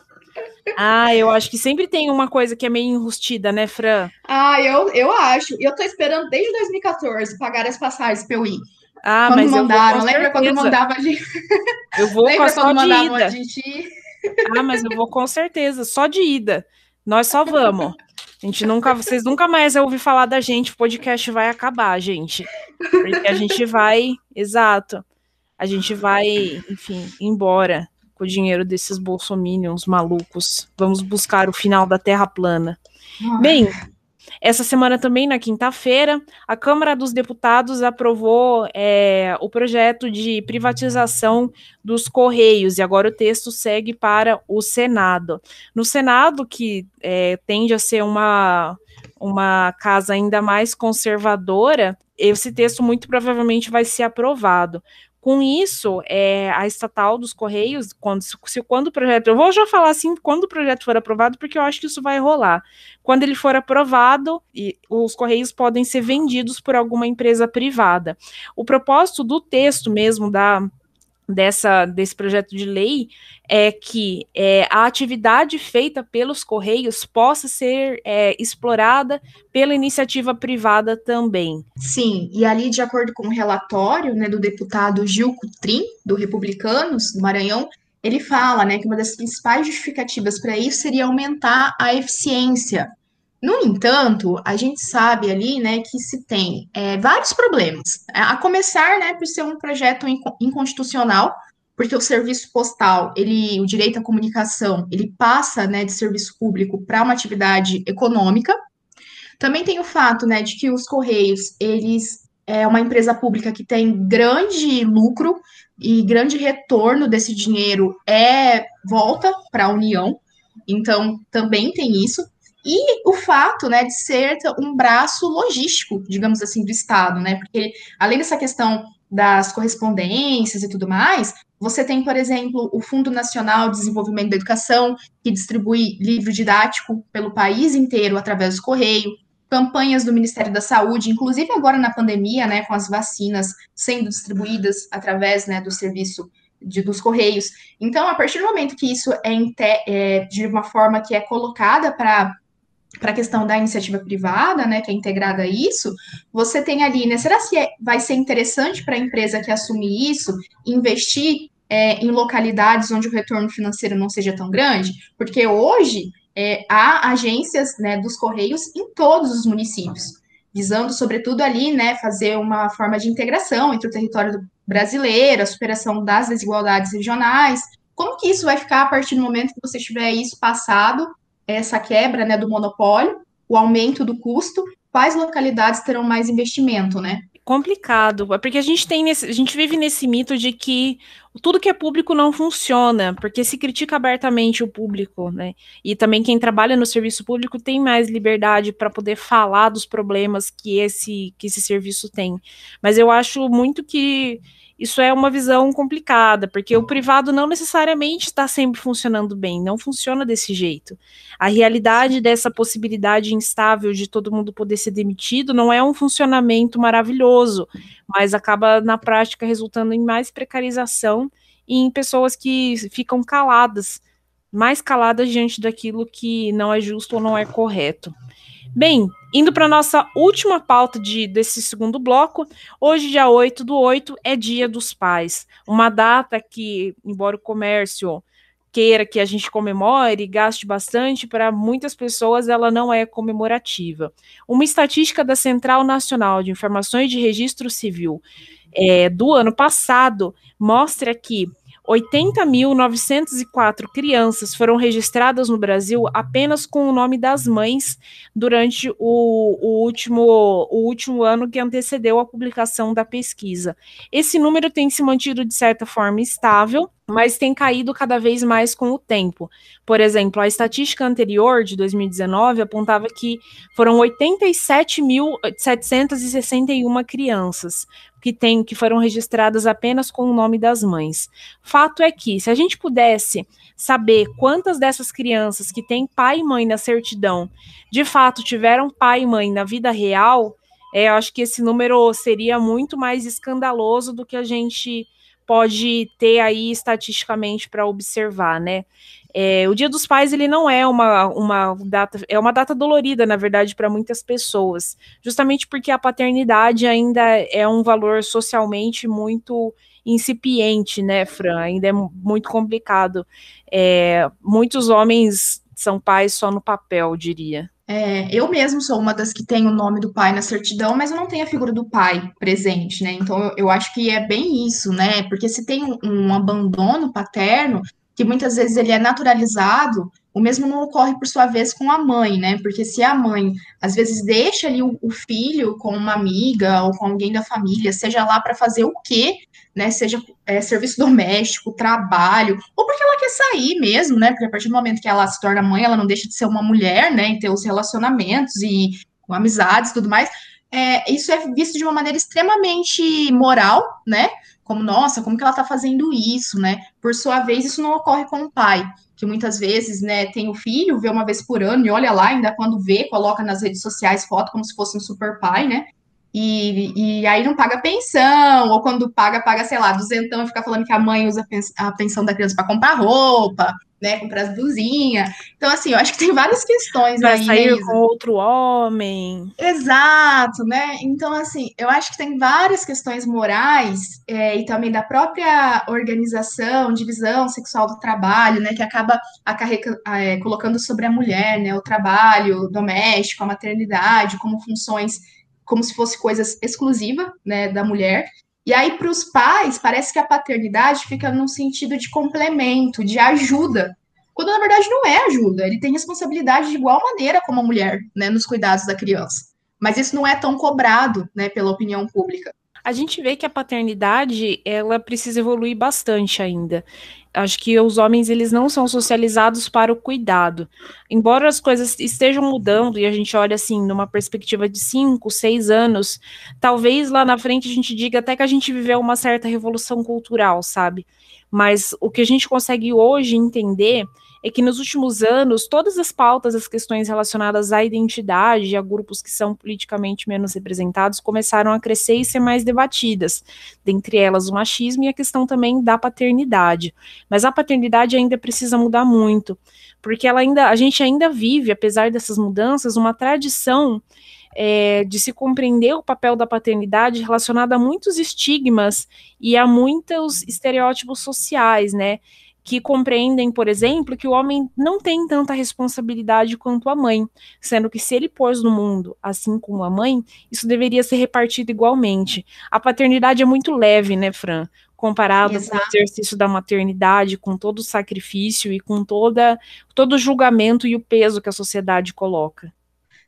Ah, eu acho que sempre tem uma coisa que é meio enrustida, né, Fran? Ah, eu, eu acho. Eu tô esperando desde 2014 pagar as passagens pra eu ir. Ah, quando mas mandaram, eu vou, lembra quando mandava a gente. Eu vou lembra com quando de ida. a gente ir? Ah, mas eu vou com certeza, só de ida. Nós só vamos. A gente nunca, vocês nunca mais vão ouvir falar da gente, o podcast vai acabar, gente. Porque a gente vai, exato. A gente vai, enfim, embora com o dinheiro desses bolsominions malucos. Vamos buscar o final da Terra plana. Bem, Essa semana também, na quinta-feira, a Câmara dos Deputados aprovou é, o projeto de privatização dos Correios, e agora o texto segue para o Senado. No Senado, que é, tende a ser uma, uma casa ainda mais conservadora, esse texto muito provavelmente vai ser aprovado. Com isso, é, a estatal dos Correios, quando, se, quando o projeto. Eu vou já falar assim, quando o projeto for aprovado, porque eu acho que isso vai rolar. Quando ele for aprovado, e, os Correios podem ser vendidos por alguma empresa privada. O propósito do texto mesmo da, dessa, desse projeto de lei é que é, a atividade feita pelos Correios possa ser é, explorada pela iniciativa privada também. Sim, e ali, de acordo com o relatório né, do deputado Gil Cutrim, do Republicanos, do Maranhão, ele fala né, que uma das principais justificativas para isso seria aumentar a eficiência no entanto, a gente sabe ali, né, que se tem é, vários problemas. A começar, né, por ser um projeto inconstitucional, porque o serviço postal, ele, o direito à comunicação, ele passa, né, de serviço público para uma atividade econômica. Também tem o fato, né, de que os correios, eles é uma empresa pública que tem grande lucro e grande retorno desse dinheiro é volta para a União. Então, também tem isso. E o fato, né, de ser um braço logístico, digamos assim, do Estado, né? Porque além dessa questão das correspondências e tudo mais, você tem, por exemplo, o Fundo Nacional de Desenvolvimento da Educação, que distribui livro didático pelo país inteiro através do correio, campanhas do Ministério da Saúde, inclusive agora na pandemia, né, com as vacinas sendo distribuídas através, né, do serviço de, dos correios. Então, a partir do momento que isso é, é de uma forma que é colocada para para a questão da iniciativa privada, né, que é integrada a isso, você tem ali, né, será que é, vai ser interessante para a empresa que assumir isso, investir é, em localidades onde o retorno financeiro não seja tão grande? Porque hoje é, há agências, né, dos Correios em todos os municípios, visando, sobretudo, ali, né, fazer uma forma de integração entre o território brasileiro, a superação das desigualdades regionais, como que isso vai ficar a partir do momento que você tiver isso passado essa quebra né, do monopólio, o aumento do custo, quais localidades terão mais investimento, né? Complicado, é porque a gente tem nesse, a gente vive nesse mito de que tudo que é público não funciona, porque se critica abertamente o público, né? E também quem trabalha no serviço público tem mais liberdade para poder falar dos problemas que esse que esse serviço tem. Mas eu acho muito que isso é uma visão complicada, porque o privado não necessariamente está sempre funcionando bem, não funciona desse jeito. A realidade dessa possibilidade instável de todo mundo poder ser demitido não é um funcionamento maravilhoso, mas acaba na prática resultando em mais precarização e em pessoas que ficam caladas, mais caladas diante daquilo que não é justo ou não é correto. Bem, indo para nossa última pauta de, desse segundo bloco, hoje, dia 8 do 8, é Dia dos Pais. Uma data que, embora o comércio queira que a gente comemore e gaste bastante, para muitas pessoas ela não é comemorativa. Uma estatística da Central Nacional de Informações de Registro Civil é, do ano passado mostra que 80.904 crianças foram registradas no Brasil apenas com o nome das mães durante o, o, último, o último ano que antecedeu a publicação da pesquisa. Esse número tem se mantido de certa forma estável, mas tem caído cada vez mais com o tempo. Por exemplo, a estatística anterior, de 2019, apontava que foram 87.761 crianças que, tem, que foram registradas apenas com o nome das mães. Fato é que, se a gente pudesse saber quantas dessas crianças que têm pai e mãe na certidão, de fato tiveram pai e mãe na vida real, é, eu acho que esse número seria muito mais escandaloso do que a gente pode ter aí estatisticamente para observar, né? É, o Dia dos Pais ele não é uma, uma data, é uma data dolorida, na verdade, para muitas pessoas, justamente porque a paternidade ainda é um valor socialmente muito incipiente, né, Fran? Ainda é muito complicado. É, muitos homens são pais só no papel, diria. É, eu mesmo sou uma das que tem o nome do pai na certidão, mas eu não tenho a figura do pai presente, né? Então eu, eu acho que é bem isso, né? Porque se tem um, um abandono paterno, que muitas vezes ele é naturalizado, o mesmo não ocorre, por sua vez, com a mãe, né? Porque se a mãe, às vezes, deixa ali o, o filho com uma amiga ou com alguém da família, seja lá para fazer o quê, né? Seja é, serviço doméstico, trabalho, ou porque ela quer sair mesmo, né? Porque a partir do momento que ela se torna mãe, ela não deixa de ser uma mulher, né? E ter os relacionamentos e amizades e tudo mais. É, isso é visto de uma maneira extremamente moral, né? Como, nossa, como que ela tá fazendo isso, né? Por sua vez, isso não ocorre com o pai que muitas vezes, né, tem o filho, vê uma vez por ano e olha lá, ainda quando vê, coloca nas redes sociais foto como se fosse um super pai, né? E, e aí não paga pensão, ou quando paga, paga, sei lá, duzentão e fica falando que a mãe usa a pensão da criança para comprar roupa, né, comprar as blusinhas. Então, assim, eu acho que tem várias questões Vai aí. sair né, com outro homem. Exato, né? Então, assim, eu acho que tem várias questões morais é, e também da própria organização, divisão sexual do trabalho, né, que acaba acarrega, é, colocando sobre a mulher, né, o trabalho doméstico, a maternidade, como funções como se fosse coisa exclusiva né, da mulher. E aí, para os pais, parece que a paternidade fica no sentido de complemento, de ajuda, quando na verdade não é ajuda. Ele tem responsabilidade de igual maneira como a mulher, né, nos cuidados da criança. Mas isso não é tão cobrado, né, pela opinião pública. A gente vê que a paternidade, ela precisa evoluir bastante ainda. Acho que os homens eles não são socializados para o cuidado. Embora as coisas estejam mudando e a gente olha assim numa perspectiva de cinco, seis anos, talvez lá na frente a gente diga até que a gente viveu uma certa revolução cultural, sabe? Mas o que a gente consegue hoje entender é que nos últimos anos, todas as pautas, as questões relacionadas à identidade e a grupos que são politicamente menos representados começaram a crescer e ser mais debatidas, dentre elas o machismo e a questão também da paternidade. Mas a paternidade ainda precisa mudar muito, porque ela ainda, a gente ainda vive, apesar dessas mudanças, uma tradição é, de se compreender o papel da paternidade relacionada a muitos estigmas e a muitos estereótipos sociais, né? Que compreendem, por exemplo, que o homem não tem tanta responsabilidade quanto a mãe, sendo que se ele pôs no mundo, assim como a mãe, isso deveria ser repartido igualmente. A paternidade é muito leve, né, Fran? Comparado Exato. com o exercício da maternidade, com todo o sacrifício e com toda, todo o julgamento e o peso que a sociedade coloca.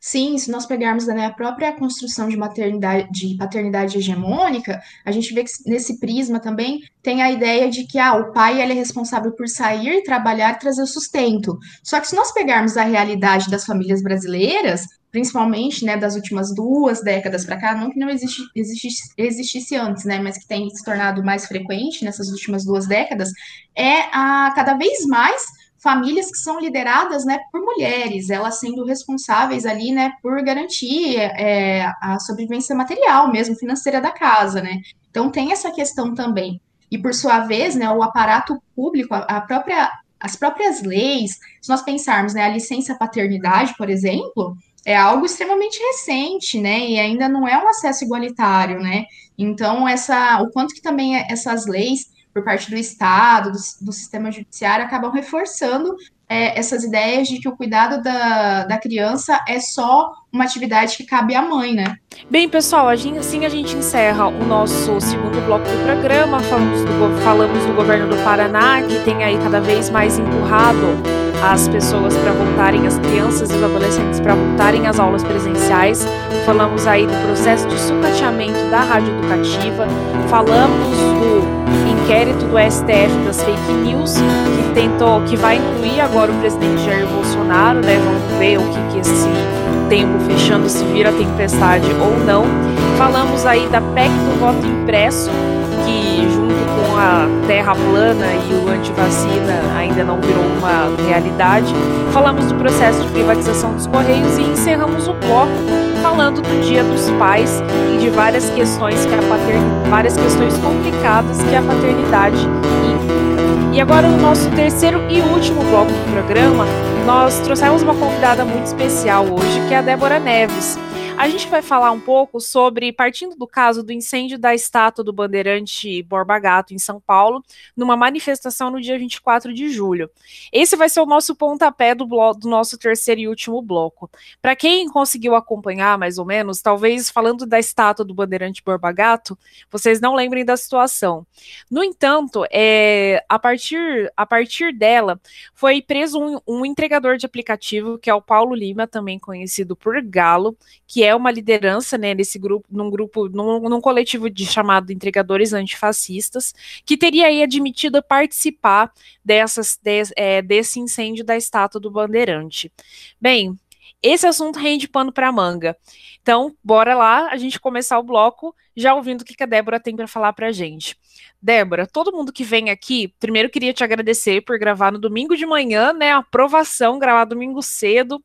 Sim, se nós pegarmos né, a própria construção de maternidade, de paternidade hegemônica, a gente vê que nesse prisma também tem a ideia de que ah, o pai ele é responsável por sair, trabalhar trazer o sustento. Só que se nós pegarmos a realidade das famílias brasileiras, principalmente né, das últimas duas décadas para cá, não que não existisse antes, né, mas que tem se tornado mais frequente nessas últimas duas décadas, é a cada vez mais famílias que são lideradas né, por mulheres, elas sendo responsáveis ali né, por garantir é, a sobrevivência material mesmo, financeira da casa, né? Então tem essa questão também. E por sua vez, né, o aparato público, a própria, as próprias leis, se nós pensarmos, né, a licença paternidade, por exemplo, é algo extremamente recente, né? E ainda não é um acesso igualitário, né? Então, essa, o quanto que também essas leis por parte do Estado, do, do sistema judiciário, acabam reforçando é, essas ideias de que o cuidado da, da criança é só uma atividade que cabe à mãe, né? Bem, pessoal, assim a gente encerra o nosso segundo bloco do programa. Falamos do, falamos do governo do Paraná, que tem aí cada vez mais empurrado as pessoas para voltarem, as crianças e os adolescentes para voltarem às aulas presenciais. Falamos aí do processo de sucateamento da rádio educativa. Falamos do inquérito do STF das fake news, que tentou, que vai incluir agora o presidente Jair Bolsonaro, né? Vamos ver o que, que esse tempo fechando se vira tempestade ou não. Falamos aí da PEC do voto impresso, que a terra plana e o antivacina ainda não virou uma realidade. Falamos do processo de privatização dos Correios e encerramos o bloco falando do Dia dos Pais e de várias questões que a paternidade, várias questões complicadas que a paternidade implica. E agora no nosso terceiro e último bloco do programa, nós trouxemos uma convidada muito especial hoje, que é a Débora Neves. A gente vai falar um pouco sobre, partindo do caso do incêndio da estátua do bandeirante Borba Gato em São Paulo, numa manifestação no dia 24 de julho. Esse vai ser o nosso pontapé do, do nosso terceiro e último bloco. Para quem conseguiu acompanhar, mais ou menos, talvez falando da estátua do bandeirante Borba Gato, vocês não lembrem da situação. No entanto, é, a, partir, a partir dela, foi preso um, um entregador de aplicativo, que é o Paulo Lima, também conhecido por Galo, que é uma liderança né, nesse grupo, num grupo, num, num coletivo de chamado Entregadores Antifascistas, que teria aí admitido participar dessas, de, é, desse incêndio da estátua do Bandeirante. Bem, esse assunto rende pano para manga. Então, bora lá a gente começar o bloco já ouvindo o que a Débora tem para falar para gente. Débora, todo mundo que vem aqui, primeiro queria te agradecer por gravar no domingo de manhã, né? Aprovação, gravar domingo cedo.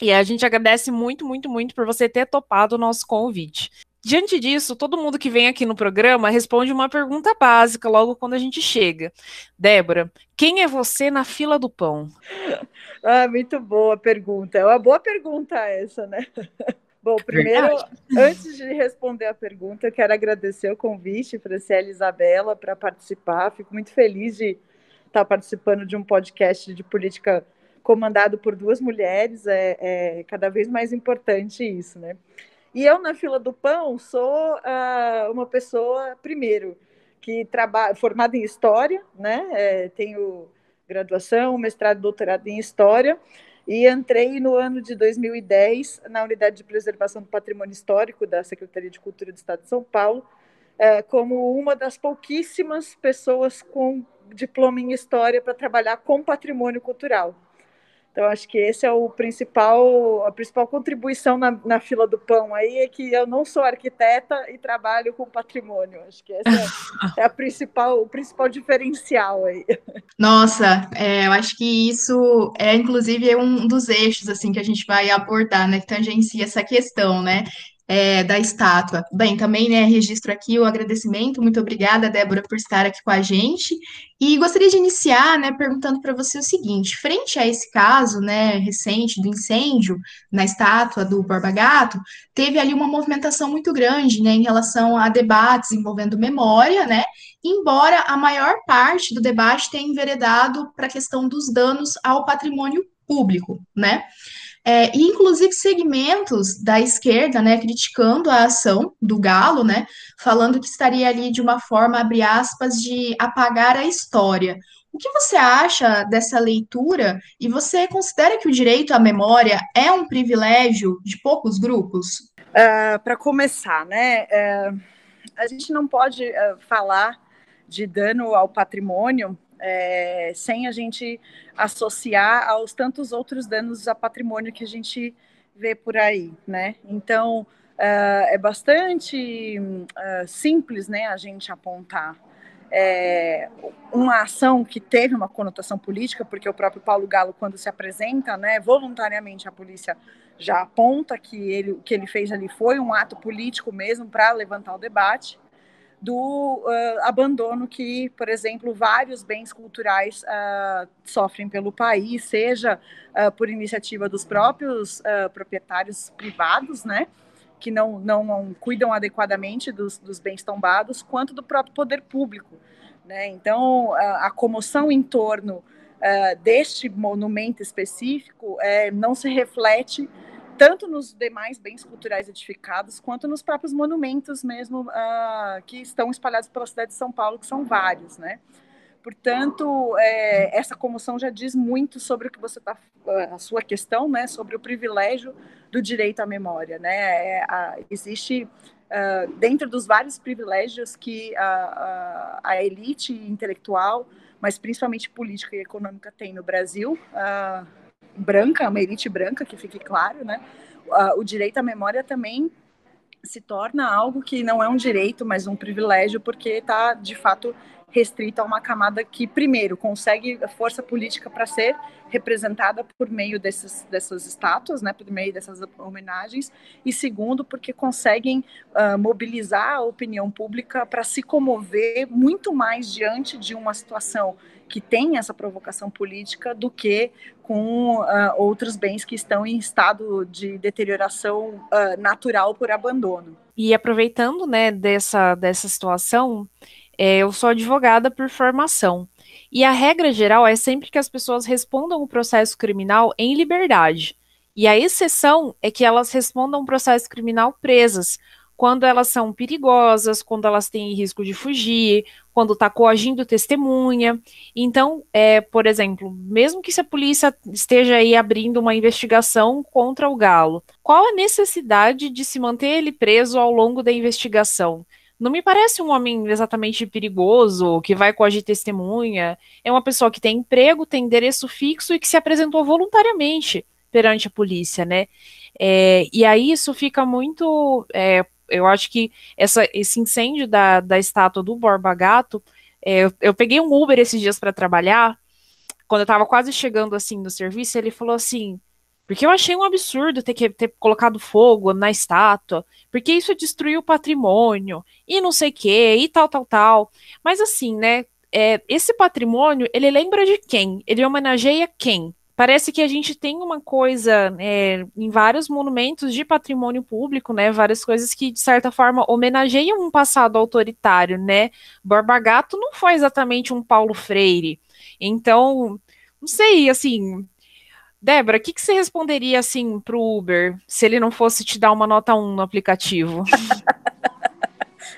E a gente agradece muito, muito, muito por você ter topado o nosso convite. Diante disso, todo mundo que vem aqui no programa responde uma pergunta básica logo quando a gente chega. Débora, quem é você na fila do pão? Ah, muito boa pergunta. É uma boa pergunta essa, né? Bom, primeiro, antes de responder a pergunta, quero agradecer o convite para a Isabela para participar. Fico muito feliz de estar participando de um podcast de política comandado por duas mulheres, é, é cada vez mais importante isso, né? E eu, na fila do pão, sou uh, uma pessoa, primeiro, que trabalha, formada em História, né? É, tenho graduação, mestrado, doutorado em História, e entrei no ano de 2010 na Unidade de Preservação do Patrimônio Histórico da Secretaria de Cultura do Estado de São Paulo, é, como uma das pouquíssimas pessoas com diploma em História para trabalhar com patrimônio cultural. Então, acho que esse é o principal, a principal contribuição na, na fila do pão aí, é que eu não sou arquiteta e trabalho com patrimônio. Acho que esse é, é a principal, o principal diferencial aí. Nossa, é, eu acho que isso é, inclusive, um dos eixos, assim, que a gente vai abordar, né, que tangencia essa questão, né, é, da estátua. Bem, também né, registro aqui o agradecimento, muito obrigada, Débora, por estar aqui com a gente. E gostaria de iniciar né, perguntando para você o seguinte: frente a esse caso né, recente do incêndio na estátua do Borba Gato, teve ali uma movimentação muito grande né, em relação a debates envolvendo memória, né? Embora a maior parte do debate tenha enveredado para a questão dos danos ao patrimônio público, né? É, inclusive segmentos da esquerda, né, criticando a ação do Galo, né, falando que estaria ali de uma forma, abre aspas, de apagar a história. O que você acha dessa leitura? E você considera que o direito à memória é um privilégio de poucos grupos? Uh, é, Para começar, né, uh, a gente não pode uh, falar de dano ao patrimônio é, sem a gente associar aos tantos outros danos a patrimônio que a gente vê por aí, né? Então, uh, é bastante uh, simples, né, a gente apontar é, uma ação que teve uma conotação política, porque o próprio Paulo Galo, quando se apresenta, né, voluntariamente a polícia já aponta que ele, o que ele fez ali foi um ato político mesmo para levantar o debate do uh, abandono que, por exemplo, vários bens culturais uh, sofrem pelo país, seja uh, por iniciativa dos próprios proprietários privados, né, que não, não, cuidam adequadamente dos, dos, bens tombados, quanto do próprio poder público. Né? Então, a comoção em torno deste monumento específico não se reflete tanto nos demais bens culturais edificados, quanto nos próprios monumentos mesmo uh, que estão espalhados pela cidade de São Paulo, que são vários, né? Portanto, é, essa comoção já diz muito sobre o que você está, a sua questão, né? Sobre o privilégio do direito à memória, né? É, a, existe uh, dentro dos vários privilégios que a, a, a, elite intelectual, mas principalmente política e econômica tem no Brasil. Uh, branca, uma elite branca, que fique claro, né? O direito à memória também se torna algo que não é um direito, mas um privilégio, porque está, de fato, restrito a uma camada que, primeiro, consegue força política para ser representada por meio desses, dessas estátuas, né, por meio dessas homenagens, e segundo, porque conseguem uh, mobilizar a opinião pública para se comover muito mais diante de uma situação que tem essa provocação política do que com uh, outros bens que estão em estado de deterioração uh, natural por abandono. E aproveitando né, dessa, dessa situação, é, eu sou advogada por formação. E a regra geral é sempre que as pessoas respondam o processo criminal em liberdade. E a exceção é que elas respondam o processo criminal presas, quando elas são perigosas, quando elas têm risco de fugir, quando está coagindo testemunha. Então, é, por exemplo, mesmo que se a polícia esteja aí abrindo uma investigação contra o galo, qual a necessidade de se manter ele preso ao longo da investigação? Não me parece um homem exatamente perigoso, que vai coagir testemunha. É uma pessoa que tem emprego, tem endereço fixo e que se apresentou voluntariamente perante a polícia, né? É, e aí isso fica muito. É, eu acho que essa, esse incêndio da, da estátua do Borba Gato. É, eu, eu, peguei um Uber esses dias para trabalhar. Quando eu estava quase chegando assim no serviço, ele falou assim: porque eu achei um absurdo ter que ter colocado fogo na estátua, porque isso destruiu o patrimônio, e não sei o que, e tal, tal, tal. Mas assim, né? É, esse patrimônio, ele lembra de quem? Ele homenageia quem? Parece que a gente tem uma coisa é, em vários monumentos de patrimônio público, né? Várias coisas que, de certa forma, homenageiam um passado autoritário, né? Borba Gato não foi exatamente um Paulo Freire. Então, não sei, assim, Débora, o que, que, você responderia assim para o Uber se ele não fosse te dar uma nota 1 no aplicativo?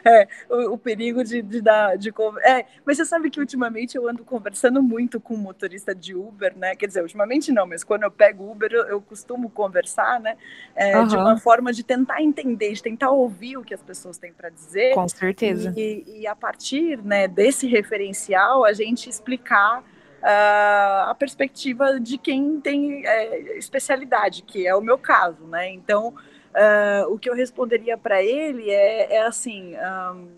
é, o, o, perigo de, de dar. De, é, mas você sabe que ultimamente eu ando conversando muito com motorista de Uber, né? Quer dizer, ultimamente não, mas quando eu pego Uber, eu, eu costumo conversar, né? É, uhum. De uma forma de tentar entender, de tentar ouvir o que as pessoas têm para dizer. Com certeza. E, e, a partir né, desse referencial, a gente explicar uh, a perspectiva de quem tem é, especialidade, que é o meu caso, né? Então, uh, o que eu responderia para ele é, é assim. Um,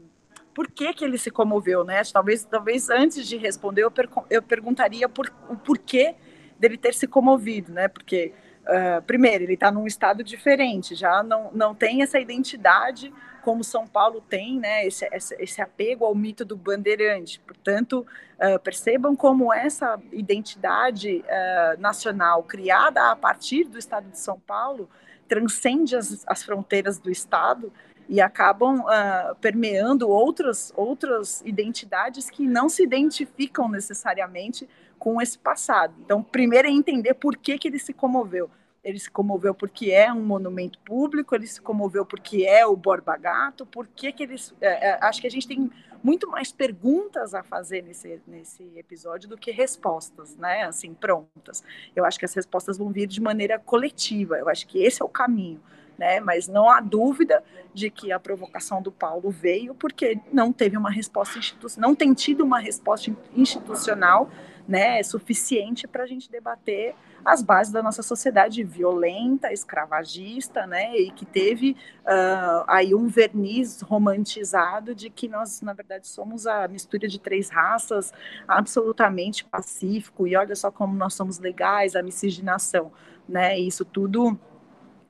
por que, que ele se comoveu, né? Talvez, talvez antes de responder, eu, per eu perguntaria por, o porquê dele ter se comovido, né? Porque, uh, primeiro, ele está num estado diferente, já não, não tem essa identidade como São Paulo tem, né, esse, esse, apego ao mito do bandeirante. Portanto, uh, percebam como essa identidade uh, nacional criada a partir do Estado de São Paulo transcende as, as fronteiras do Estado e acabam uh, permeando outras, outras identidades que não se identificam necessariamente com esse passado. Então, primeiro é entender por que, que ele se comoveu ele se comoveu porque é um monumento público, ele se comoveu porque é o Borba Gato, por que que eles... É, é, acho que a gente tem muito mais perguntas a fazer nesse, nesse episódio do que respostas, né, assim, prontas. Eu acho que as respostas vão vir de maneira coletiva, eu acho que esse é o caminho, né, mas não há dúvida de que a provocação do Paulo veio porque não teve uma resposta institucional, não tem tido uma resposta institucional, né, suficiente para a gente debater as bases da nossa sociedade violenta, escravagista, né, e que teve uh, aí um verniz romantizado de que nós, na verdade, somos a mistura de três raças, absolutamente pacífico, e olha só como nós somos legais, a miscigenação, né, e isso tudo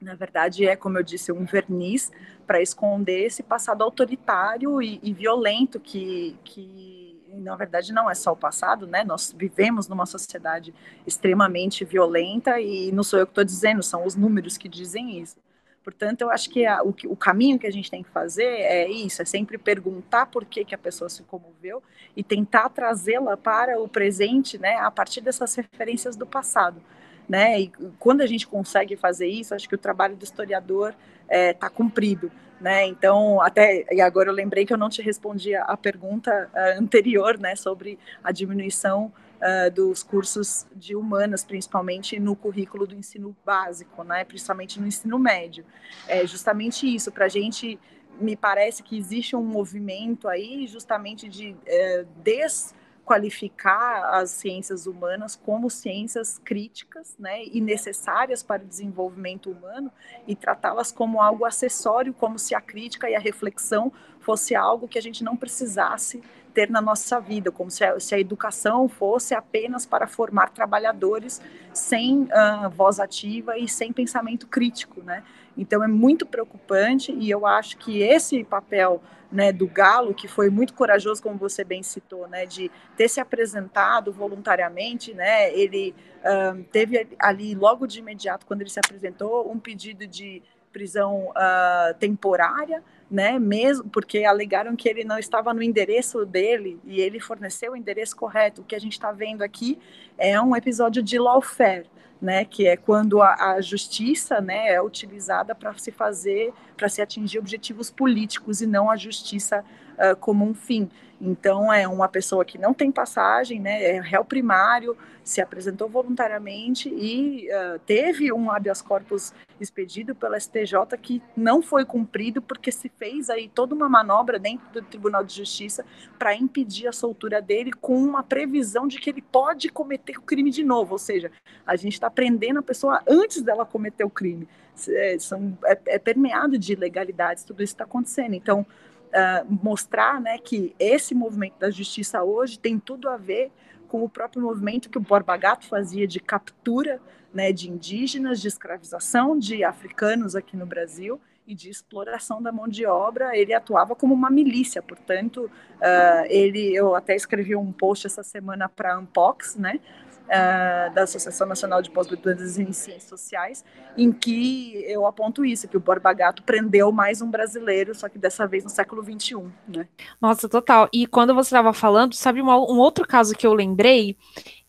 na verdade, é, como eu disse, um verniz para esconder esse passado autoritário e, e violento que, que na verdade não é só o passado, né? Nós vivemos numa sociedade extremamente violenta e não sou eu que estou dizendo, são os números que dizem isso. Portanto, eu acho que a, o, o, caminho que a gente tem que fazer é isso, é sempre perguntar por que, que a pessoa se comoveu e tentar trazê-la para o presente, né, a partir dessas referências do passado. Né? E quando a gente consegue fazer isso, acho que o trabalho do historiador está é, tá cumprido. Né? Então, até e agora eu lembrei que eu não te respondi a, a pergunta uh, anterior, né, sobre a diminuição uh, dos cursos de humanas, principalmente no currículo do ensino básico, né, principalmente no ensino médio. É justamente isso, para a gente, me parece que existe um movimento aí, justamente de uh, des qualificar as ciências humanas como ciências críticas né, e necessárias para o desenvolvimento humano e tratá-las como algo acessório, como se a crítica e a reflexão fosse algo que a gente não precisasse ter na nossa vida, como se a, se a educação fosse apenas para formar trabalhadores sem uh, voz ativa e sem pensamento crítico, né? Então é muito preocupante e eu acho que esse papel né, do Galo, que foi muito corajoso, como você bem citou, né, de ter se apresentado voluntariamente, né, ele um, teve ali logo de imediato, quando ele se apresentou, um pedido de prisão uh, temporária, né, mesmo porque alegaram que ele não estava no endereço dele e ele forneceu o endereço correto. O que a gente está vendo aqui é um episódio de lawfare, né, que é quando a, a justiça, né, é utilizada para se fazer, para se atingir objetivos políticos e não a justiça uh, como um fim. Então, é uma pessoa que não tem passagem, né, é réu primário, se apresentou voluntariamente e uh, teve um habeas corpus expedido pela STJ que não foi cumprido porque se fez aí toda uma manobra dentro do Tribunal de Justiça para impedir a soltura dele com uma previsão de que ele pode cometer o crime de novo, ou seja, a gente está prendendo a pessoa antes dela cometer o crime. É, são, é, é permeado de ilegalidades, tudo isso está acontecendo. Então, uh, mostrar né, que esse movimento da justiça hoje tem tudo a ver com o próprio movimento que o Borba Gato fazia de captura né, de indígenas, de escravização de africanos aqui no Brasil e de exploração da mão de obra. Ele atuava como uma milícia, portanto, uh, ele, eu até escrevi um post essa semana para a Unpox, né, uh, da Associação Nacional de Pós-Graduandos em Ciências Sociais, em que eu aponto isso, que o Borba Gato prendeu mais um brasileiro, só que dessa vez no século XXI. Né? Nossa, total. E quando você estava falando, sabe uma, um outro caso que eu lembrei?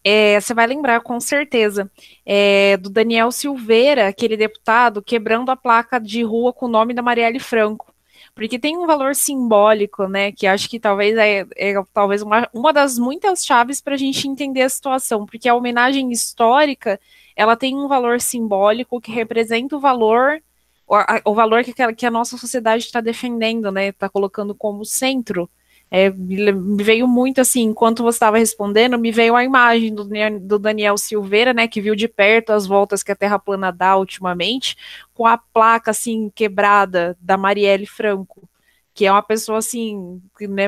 É, você vai lembrar com certeza é, do Daniel Silveira, aquele deputado, quebrando a placa de rua com o nome da Marielle Franco porque tem um valor simbólico, né, que acho que talvez é, é talvez uma, uma das muitas chaves para a gente entender a situação, porque a homenagem histórica, ela tem um valor simbólico que representa o valor o, o valor que, que a nossa sociedade está defendendo, né, está colocando como centro é, me veio muito assim, enquanto você estava respondendo, me veio a imagem do, do, Daniel Silveira, né, que viu de perto as voltas que a Terra plana dá ultimamente, com a placa assim quebrada da Marielle Franco, que é uma pessoa assim, que, né,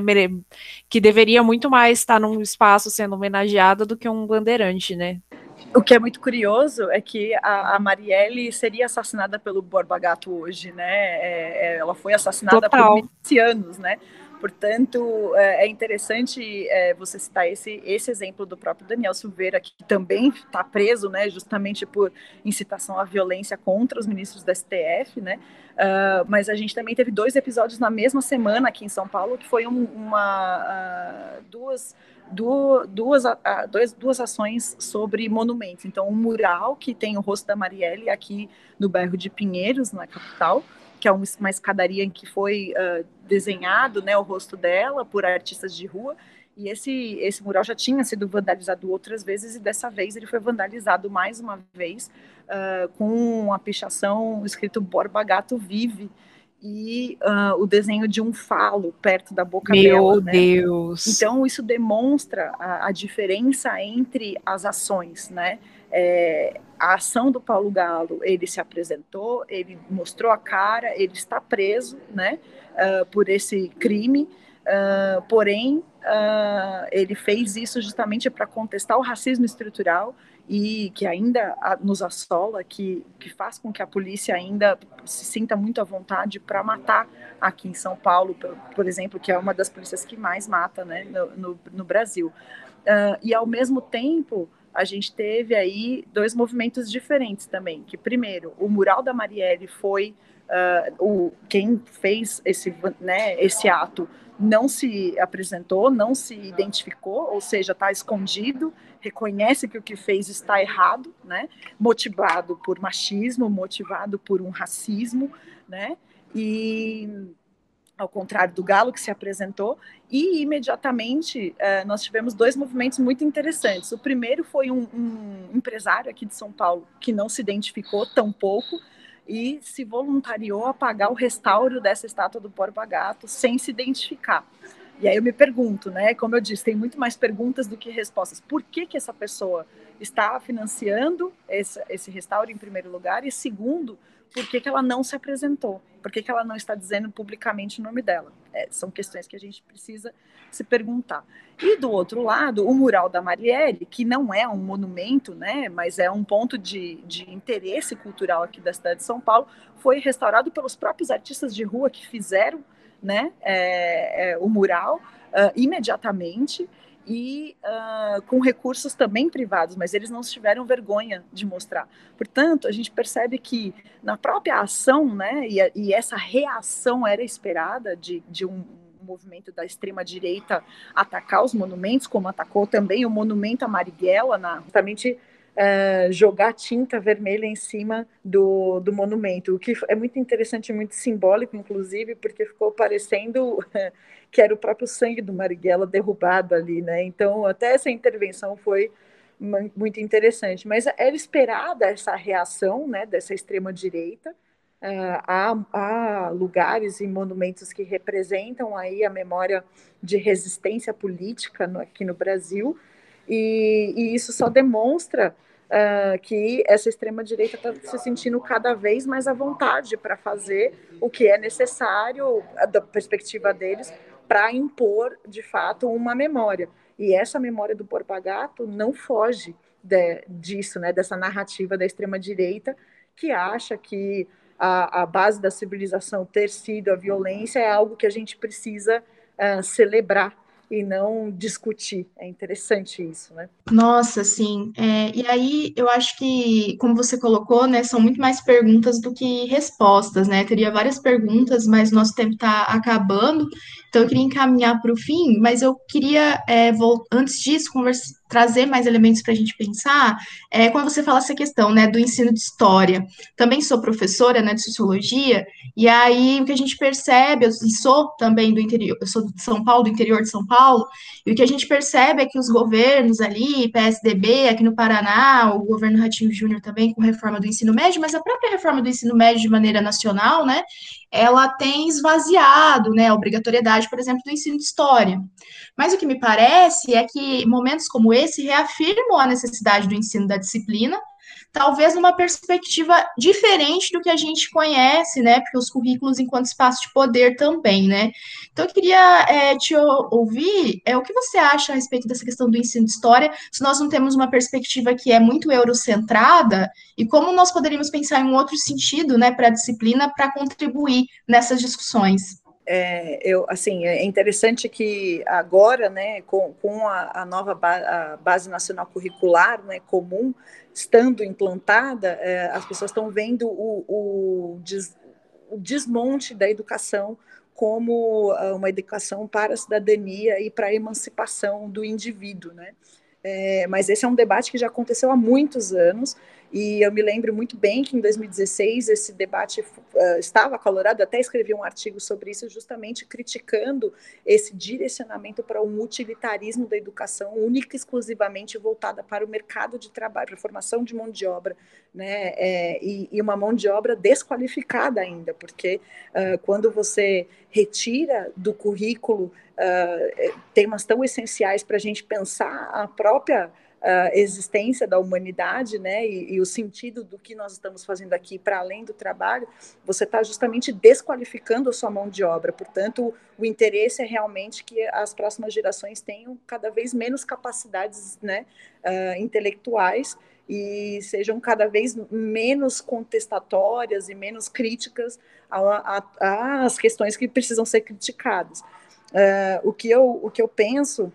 que deveria muito mais estar num espaço sendo homenageada do que um bandeirante, né? O que é muito curioso é que a, a Marielle seria assassinada pelo Borba Gato hoje, né? É, é, ela foi assassinada Total. por milicianos, né? Portanto, é, é interessante é, você citar esse, esse exemplo do próprio Daniel Silveira, que também está preso, né, justamente por incitação à violência contra os ministros da STF, né, uh, mas a gente também teve dois episódios na mesma semana aqui em São Paulo, que foi um, uma, uh, duas, duas, duas, uh, dois, duas ações sobre monumentos. Então, um mural que tem o rosto da Marielle aqui no bairro de Pinheiros, na capital, que é uma escadaria em que foi uh, desenhado né, o rosto dela por artistas de rua. E esse, esse mural já tinha sido vandalizado outras vezes, e dessa vez ele foi vandalizado mais uma vez, uh, com uma pichação escrito Borba Gato Vive, e uh, o desenho de um falo perto da boca Meu dela. Meu né? Deus! Então, isso demonstra a, a diferença entre as ações, né? É, a ação do Paulo Galo, ele se apresentou, ele mostrou a cara, ele está preso, né, uh, por esse crime, uh, porém, uh, ele fez isso justamente para contestar o racismo estrutural e que ainda nos assola, que, que faz com que a polícia ainda se sinta muito à vontade para matar aqui em São Paulo, por, por, exemplo, que é uma das polícias que mais mata, né, no, no, no Brasil. e ao mesmo tempo, a gente teve aí dois movimentos diferentes também. Que primeiro, o mural da Marielle foi uh, o quem fez esse, né, esse ato não se apresentou, não se identificou, ou seja, está escondido, reconhece que o que fez está errado, né? Motivado por machismo, motivado por um racismo, né? E ao contrário do Galo, que se apresentou, e imediatamente uh, nós tivemos dois movimentos muito interessantes. O primeiro foi um, um, empresário aqui de São Paulo que não se identificou tão pouco e se voluntariou a pagar o restauro dessa estátua do Borba Gato sem se identificar. E aí eu me pergunto, né? Como eu disse, tem muito mais perguntas do que respostas. Por que, que essa pessoa está financiando esse, esse restauro em primeiro lugar? E segundo, por que, que ela não se apresentou? Por que, que ela não está dizendo publicamente o nome dela? É, são questões que a gente precisa se perguntar. E do outro lado, o mural da Marielle, que não é um monumento, né, mas é um ponto de, de interesse cultural aqui da cidade de São Paulo, foi restaurado pelos próprios artistas de rua que fizeram né, é, é, o mural uh, imediatamente e uh, com recursos também privados, mas eles não tiveram vergonha de mostrar. Portanto, a gente percebe que na própria ação, né, e, e essa reação era esperada de, de um movimento da extrema direita atacar os monumentos, como atacou também o monumento a Marighella, na, justamente uh, jogar tinta vermelha em cima do, do monumento, o que é muito interessante, muito simbólico, inclusive, porque ficou parecendo que era o próprio sangue do Marighella derrubado ali, né? Então, até essa intervenção foi muito interessante, mas era esperada essa reação, né, dessa extrema direita, Uh, há, há, lugares e monumentos que representam aí a memória de resistência política no, aqui no Brasil, e, e, isso só demonstra uh, que essa extrema-direita está se sentindo cada vez mais à vontade para fazer o que é necessário, da perspectiva deles, para impor, de fato, uma memória. E essa memória do Borba-Gato não foge de, disso, né, dessa narrativa da extrema-direita, que acha que a, a, base da civilização ter sido a violência é algo que a gente precisa uh, celebrar e não discutir. É interessante isso, né? Nossa, sim. É, e aí eu acho que, como você colocou, né, são muito mais perguntas do que respostas, né? Teria várias perguntas, mas nosso tempo está acabando, então eu queria encaminhar para o fim, mas eu queria, é, antes disso, conversa, trazer mais elementos para a gente pensar, é, quando você fala essa questão, né, do ensino de história. Também sou professora, né, de sociologia, e aí o que a gente percebe, eu sou também do interior, eu sou de São Paulo, do interior de São Paulo, e o que a gente percebe é que os governos ali, PSDB, aqui no Paraná, o governo Ratinho Júnior também com reforma do ensino médio, mas a própria reforma do ensino médio de maneira nacional, né, ela tem esvaziado, né, a obrigatoriedade, por exemplo, do ensino de história. Mas o que me parece é que momentos como esse reafirmam a necessidade do ensino da disciplina, talvez numa perspectiva diferente do que a gente conhece, né? Porque os currículos enquanto espaço de poder também, né? Então eu queria é, te ouvir é, o que você acha a respeito dessa questão do ensino de história, se nós não temos uma perspectiva que é muito eurocentrada, e como nós poderíamos pensar em um outro sentido, né, para a disciplina, para contribuir nessas discussões. É, eu, assim, é interessante que agora, né, com, com a, a nova ba a base nacional curricular, né, comum, estando implantada, é, as pessoas estão vendo o, o, des, o, desmonte da educação como ah, uma educação para a cidadania e para a emancipação do indivíduo, né? É, mas esse é um debate que já aconteceu há muitos anos e eu me lembro muito bem que em 2016 esse debate uh, estava acalorado, até escrevi um artigo sobre isso, justamente criticando esse direcionamento para um utilitarismo da educação única e exclusivamente voltada para o mercado de trabalho, para a formação de mão de obra, né? É, e, e, uma mão de obra desqualificada ainda, porque uh, quando você retira do currículo uh, temas tão essenciais para a gente pensar a própria uh, existência da humanidade, né, e, e, o sentido do que nós estamos fazendo aqui para além do trabalho, você está justamente desqualificando a sua mão de obra. Portanto, o interesse é realmente que as próximas gerações tenham cada vez menos capacidades, né, uh, intelectuais e sejam cada vez menos contestatórias e menos críticas às questões que precisam ser criticadas. Uh, o, que eu, o que eu penso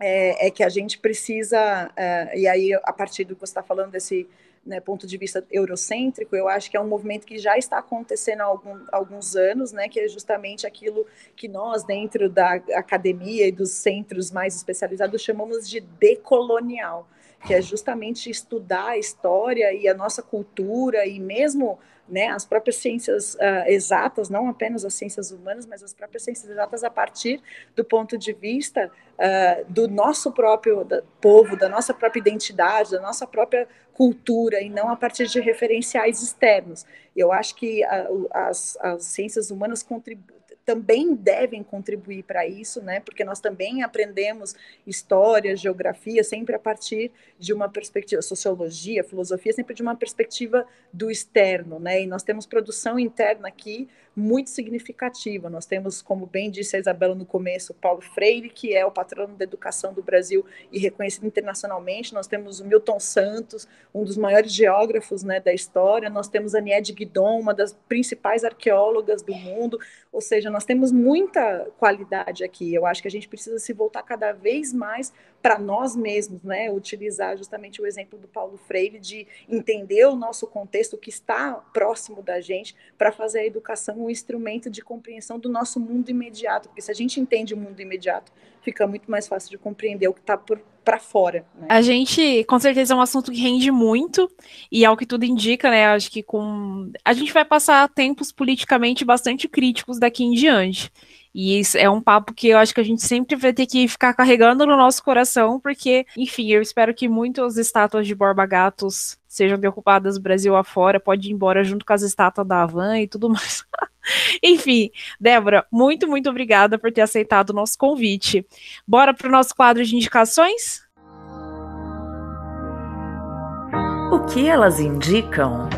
é, é que a gente precisa, é, e aí a partir do que você está falando desse né, ponto de vista eurocêntrico, eu acho que é um movimento que já está acontecendo há algum, alguns anos, né, que é justamente aquilo que nós, dentro da academia e dos centros mais especializados, chamamos de decolonial, que é justamente estudar a história e a nossa cultura e mesmo né, as próprias ciências uh, exatas, não apenas as ciências humanas, mas as próprias ciências exatas a partir do ponto de vista uh, do nosso próprio povo, da nossa própria identidade, da nossa própria cultura, e não a partir de referenciais externos. Eu acho que uh, as, as ciências humanas contribuem também devem contribuir para isso, né? Porque nós também aprendemos história, geografia, sempre a partir de uma perspectiva, sociologia, filosofia, sempre de uma perspectiva do externo, né? E nós temos produção interna aqui muito significativa. Nós temos, como bem disse a Isabela no começo, Paulo Freire, que é o patrono da educação do Brasil e reconhecido internacionalmente. Nós temos o Milton Santos, um dos maiores geógrafos né, da história. Nós temos a Niede Guidon, uma das principais arqueólogas do mundo. Ou seja, nós temos muita qualidade aqui. Eu acho que a gente precisa se voltar cada vez mais para nós mesmos, né? Utilizar justamente o exemplo do Paulo Freire de entender o nosso contexto que está próximo da gente para fazer a educação um instrumento de compreensão do nosso mundo imediato, porque se a gente entende o mundo imediato, fica muito mais fácil de compreender o que está para fora. Né? A gente, com certeza, é um assunto que rende muito, e ao que tudo indica, né? Acho que com. A gente vai passar tempos politicamente bastante críticos daqui em diante. E isso é um papo que eu acho que a gente sempre vai ter que ficar carregando no nosso coração, porque, enfim, eu espero que muitas estátuas de Borba Gatos sejam derrubadas Brasil afora, pode ir embora junto com as estátuas da Havan e tudo mais. enfim, Débora, muito, muito obrigada por ter aceitado o nosso convite. Bora para o nosso quadro de indicações? O que elas indicam?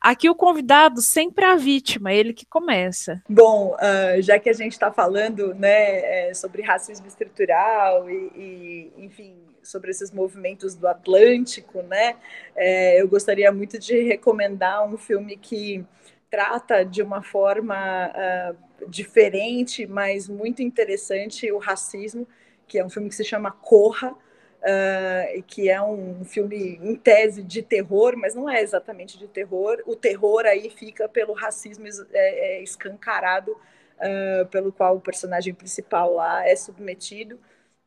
Aqui o convidado sempre é a vítima, ele que começa. Bom, uh, já que a gente está falando né, é, sobre racismo estrutural e, e, enfim, sobre esses movimentos do Atlântico, né, é, eu gostaria muito de recomendar um filme que trata de uma forma uh, diferente, mas muito interessante, o racismo, que é um filme que se chama Corra, uh, que é um filme em tese de terror, mas não é exatamente de terror. O terror aí fica pelo racismo é, é escancarado uh, pelo qual o personagem principal lá é submetido.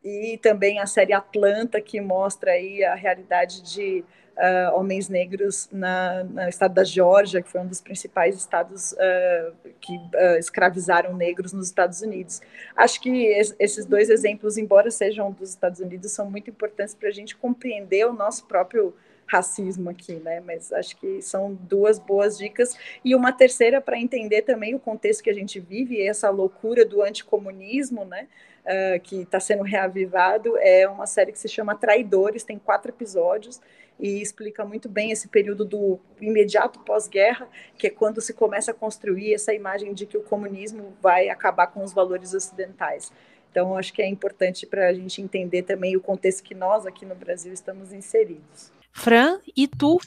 E também a série Atlanta, que mostra aí a realidade de uh, homens negros na, no estado da Geórgia, que foi um dos principais estados uh, que uh, escravizaram negros nos Estados Unidos. Acho que es, esses dois exemplos, embora sejam dos Estados Unidos, são muito importantes para a gente compreender o nosso próprio racismo aqui, né? Mas acho que são duas boas dicas e uma terceira para entender também o contexto que a gente vive, essa loucura do anticomunismo, né? Uh, que está sendo reavivado é uma série que se chama Traidores, tem quatro episódios e explica muito bem esse período do imediato pós-guerra, que é quando se começa a construir essa imagem de que o comunismo vai acabar com os valores ocidentais. Então, acho que é importante para a gente entender também o contexto que nós aqui no Brasil estamos inseridos. Fran, e tu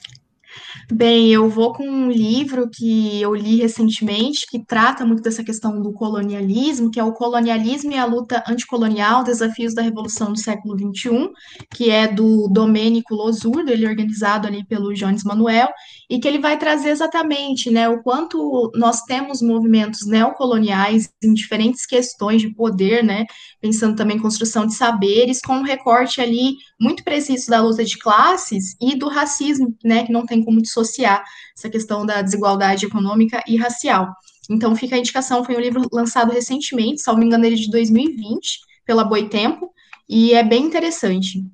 Bem, eu vou com um livro que eu li recentemente, que trata muito dessa questão do colonialismo, que é o Colonialismo e a Luta Anticolonial, Desafios da Revolução do Século XXI, que é do Domênico Losurdo, ele é organizado ali pelo Jones Manuel, e que ele vai trazer exatamente né, o quanto nós temos movimentos neocoloniais em diferentes questões de poder, né, pensando também em construção de saberes, com um recorte ali muito preciso da luta de classes e do racismo, né, que não tem como dissociar essa questão da desigualdade econômica e racial. Então, fica a indicação, foi um livro lançado recentemente, salvo engano, ele é de 2020, pela Boitempo, e é bem interessante.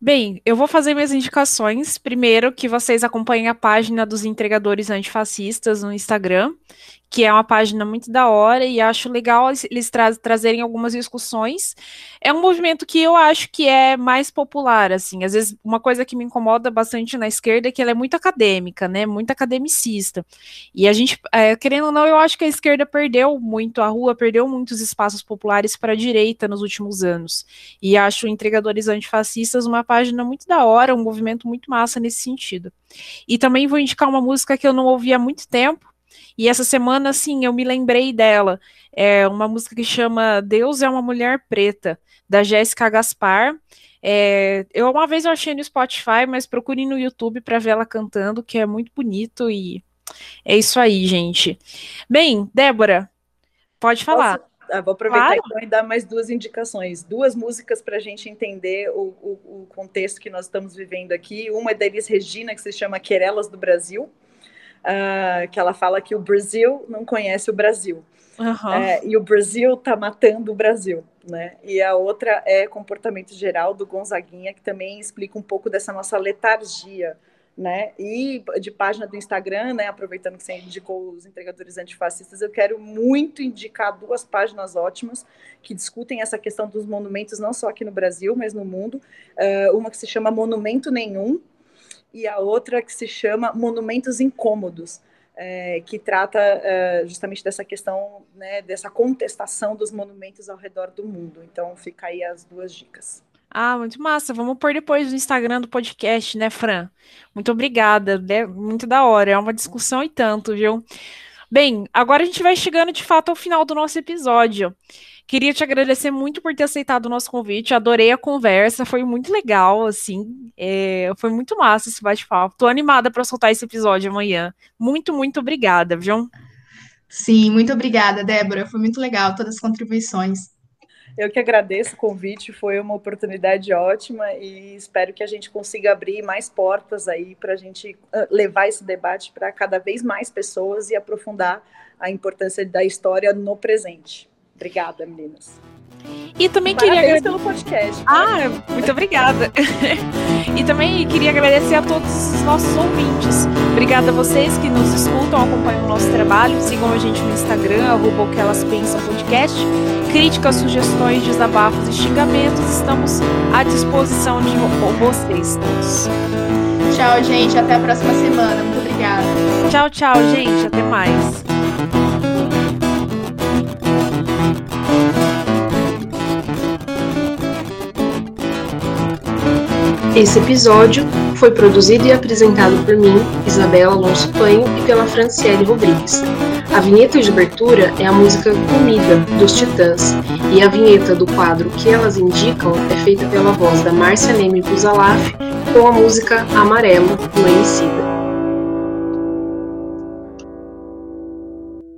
Bem, eu vou fazer minhas indicações. Primeiro, que vocês acompanhem a página dos entregadores antifascistas no Instagram, que é uma página muito da hora e acho legal eles tra trazerem algumas discussões. É um movimento que eu acho que é mais popular, assim. Às vezes, uma coisa que me incomoda bastante na esquerda é que ela é muito acadêmica, né? Muito academicista. E a gente, é, querendo ou não, eu acho que a esquerda perdeu muito, a rua perdeu muitos espaços populares para a direita nos últimos anos. E acho Entregadores Antifascistas uma página muito da hora, um movimento muito massa nesse sentido. E também vou indicar uma música que eu não ouvi há muito tempo, e essa semana, assim, eu me lembrei dela. É uma música que chama Deus é uma Mulher Preta, da Jéssica Gaspar. É, eu uma vez eu achei no Spotify, mas procure no YouTube para ver ela cantando, que é muito bonito e é isso aí, gente. Bem, Débora, pode falar. Ah, vou aproveitar claro. então e dar mais duas indicações, duas músicas para a gente entender o, o, o, contexto que nós estamos vivendo aqui. Uma é da Elis Regina, que se chama Querelas do Brasil uh, que ela fala que o Brasil não conhece o Brasil. Uhum. É, e o Brasil está matando o Brasil, né? E a outra é comportamento geral do Gonzaguinha, que também explica um pouco dessa nossa letargia, né? E de página do Instagram, né? Aproveitando que você indicou os entregadores antifascistas, eu quero muito indicar duas páginas ótimas que discutem essa questão dos monumentos, não só aqui no Brasil, mas no mundo. Uh, uma que se chama Monumento Nenhum e a outra que se chama Monumentos Incômodos. É, que trata é, justamente dessa questão, né, dessa contestação dos monumentos ao redor do mundo. Então, fica aí as duas dicas. Ah, muito massa. Vamos pôr depois no Instagram do podcast, né, Fran? Muito obrigada. É muito da hora. É uma discussão e tanto, viu? Bem, agora a gente vai chegando de fato ao final do nosso episódio. Queria te agradecer muito por ter aceitado o nosso convite. Adorei a conversa, foi muito legal, assim. É, foi muito massa esse bate-papo. Tô animada para soltar esse episódio amanhã. Muito, muito obrigada, viu? Sim, muito obrigada, Débora. Foi muito legal todas as contribuições. Eu que agradeço o convite, foi uma oportunidade ótima e espero que a gente consiga abrir mais portas aí para a gente ah, levar esse debate para cada vez mais pessoas e aprofundar a importância da história no presente. Obrigada, meninas. E também Parabéns queria pelo podcast. Ah, muito obrigada. e também queria agradecer a todos os nossos ouvintes. Obrigada a vocês que nos escutam, acompanham o nosso trabalho, sigam a gente no Instagram, arroba o que elas pensam podcast. Críticas, sugestões, desabafos e xingamentos, estamos à disposição de vocês todos. Tchau, gente. Até a próxima semana. Muito obrigada. Tchau, tchau, gente. Até mais. Esse episódio foi produzido e apresentado por mim, Isabela Alonso Panho, e pela Franciele Rodrigues. A vinheta de abertura é a música Comida, dos Titãs, e a vinheta do quadro Que Elas Indicam é feita pela voz da Márcia Neme Buzalaf com a música Amarelo, do Emicida.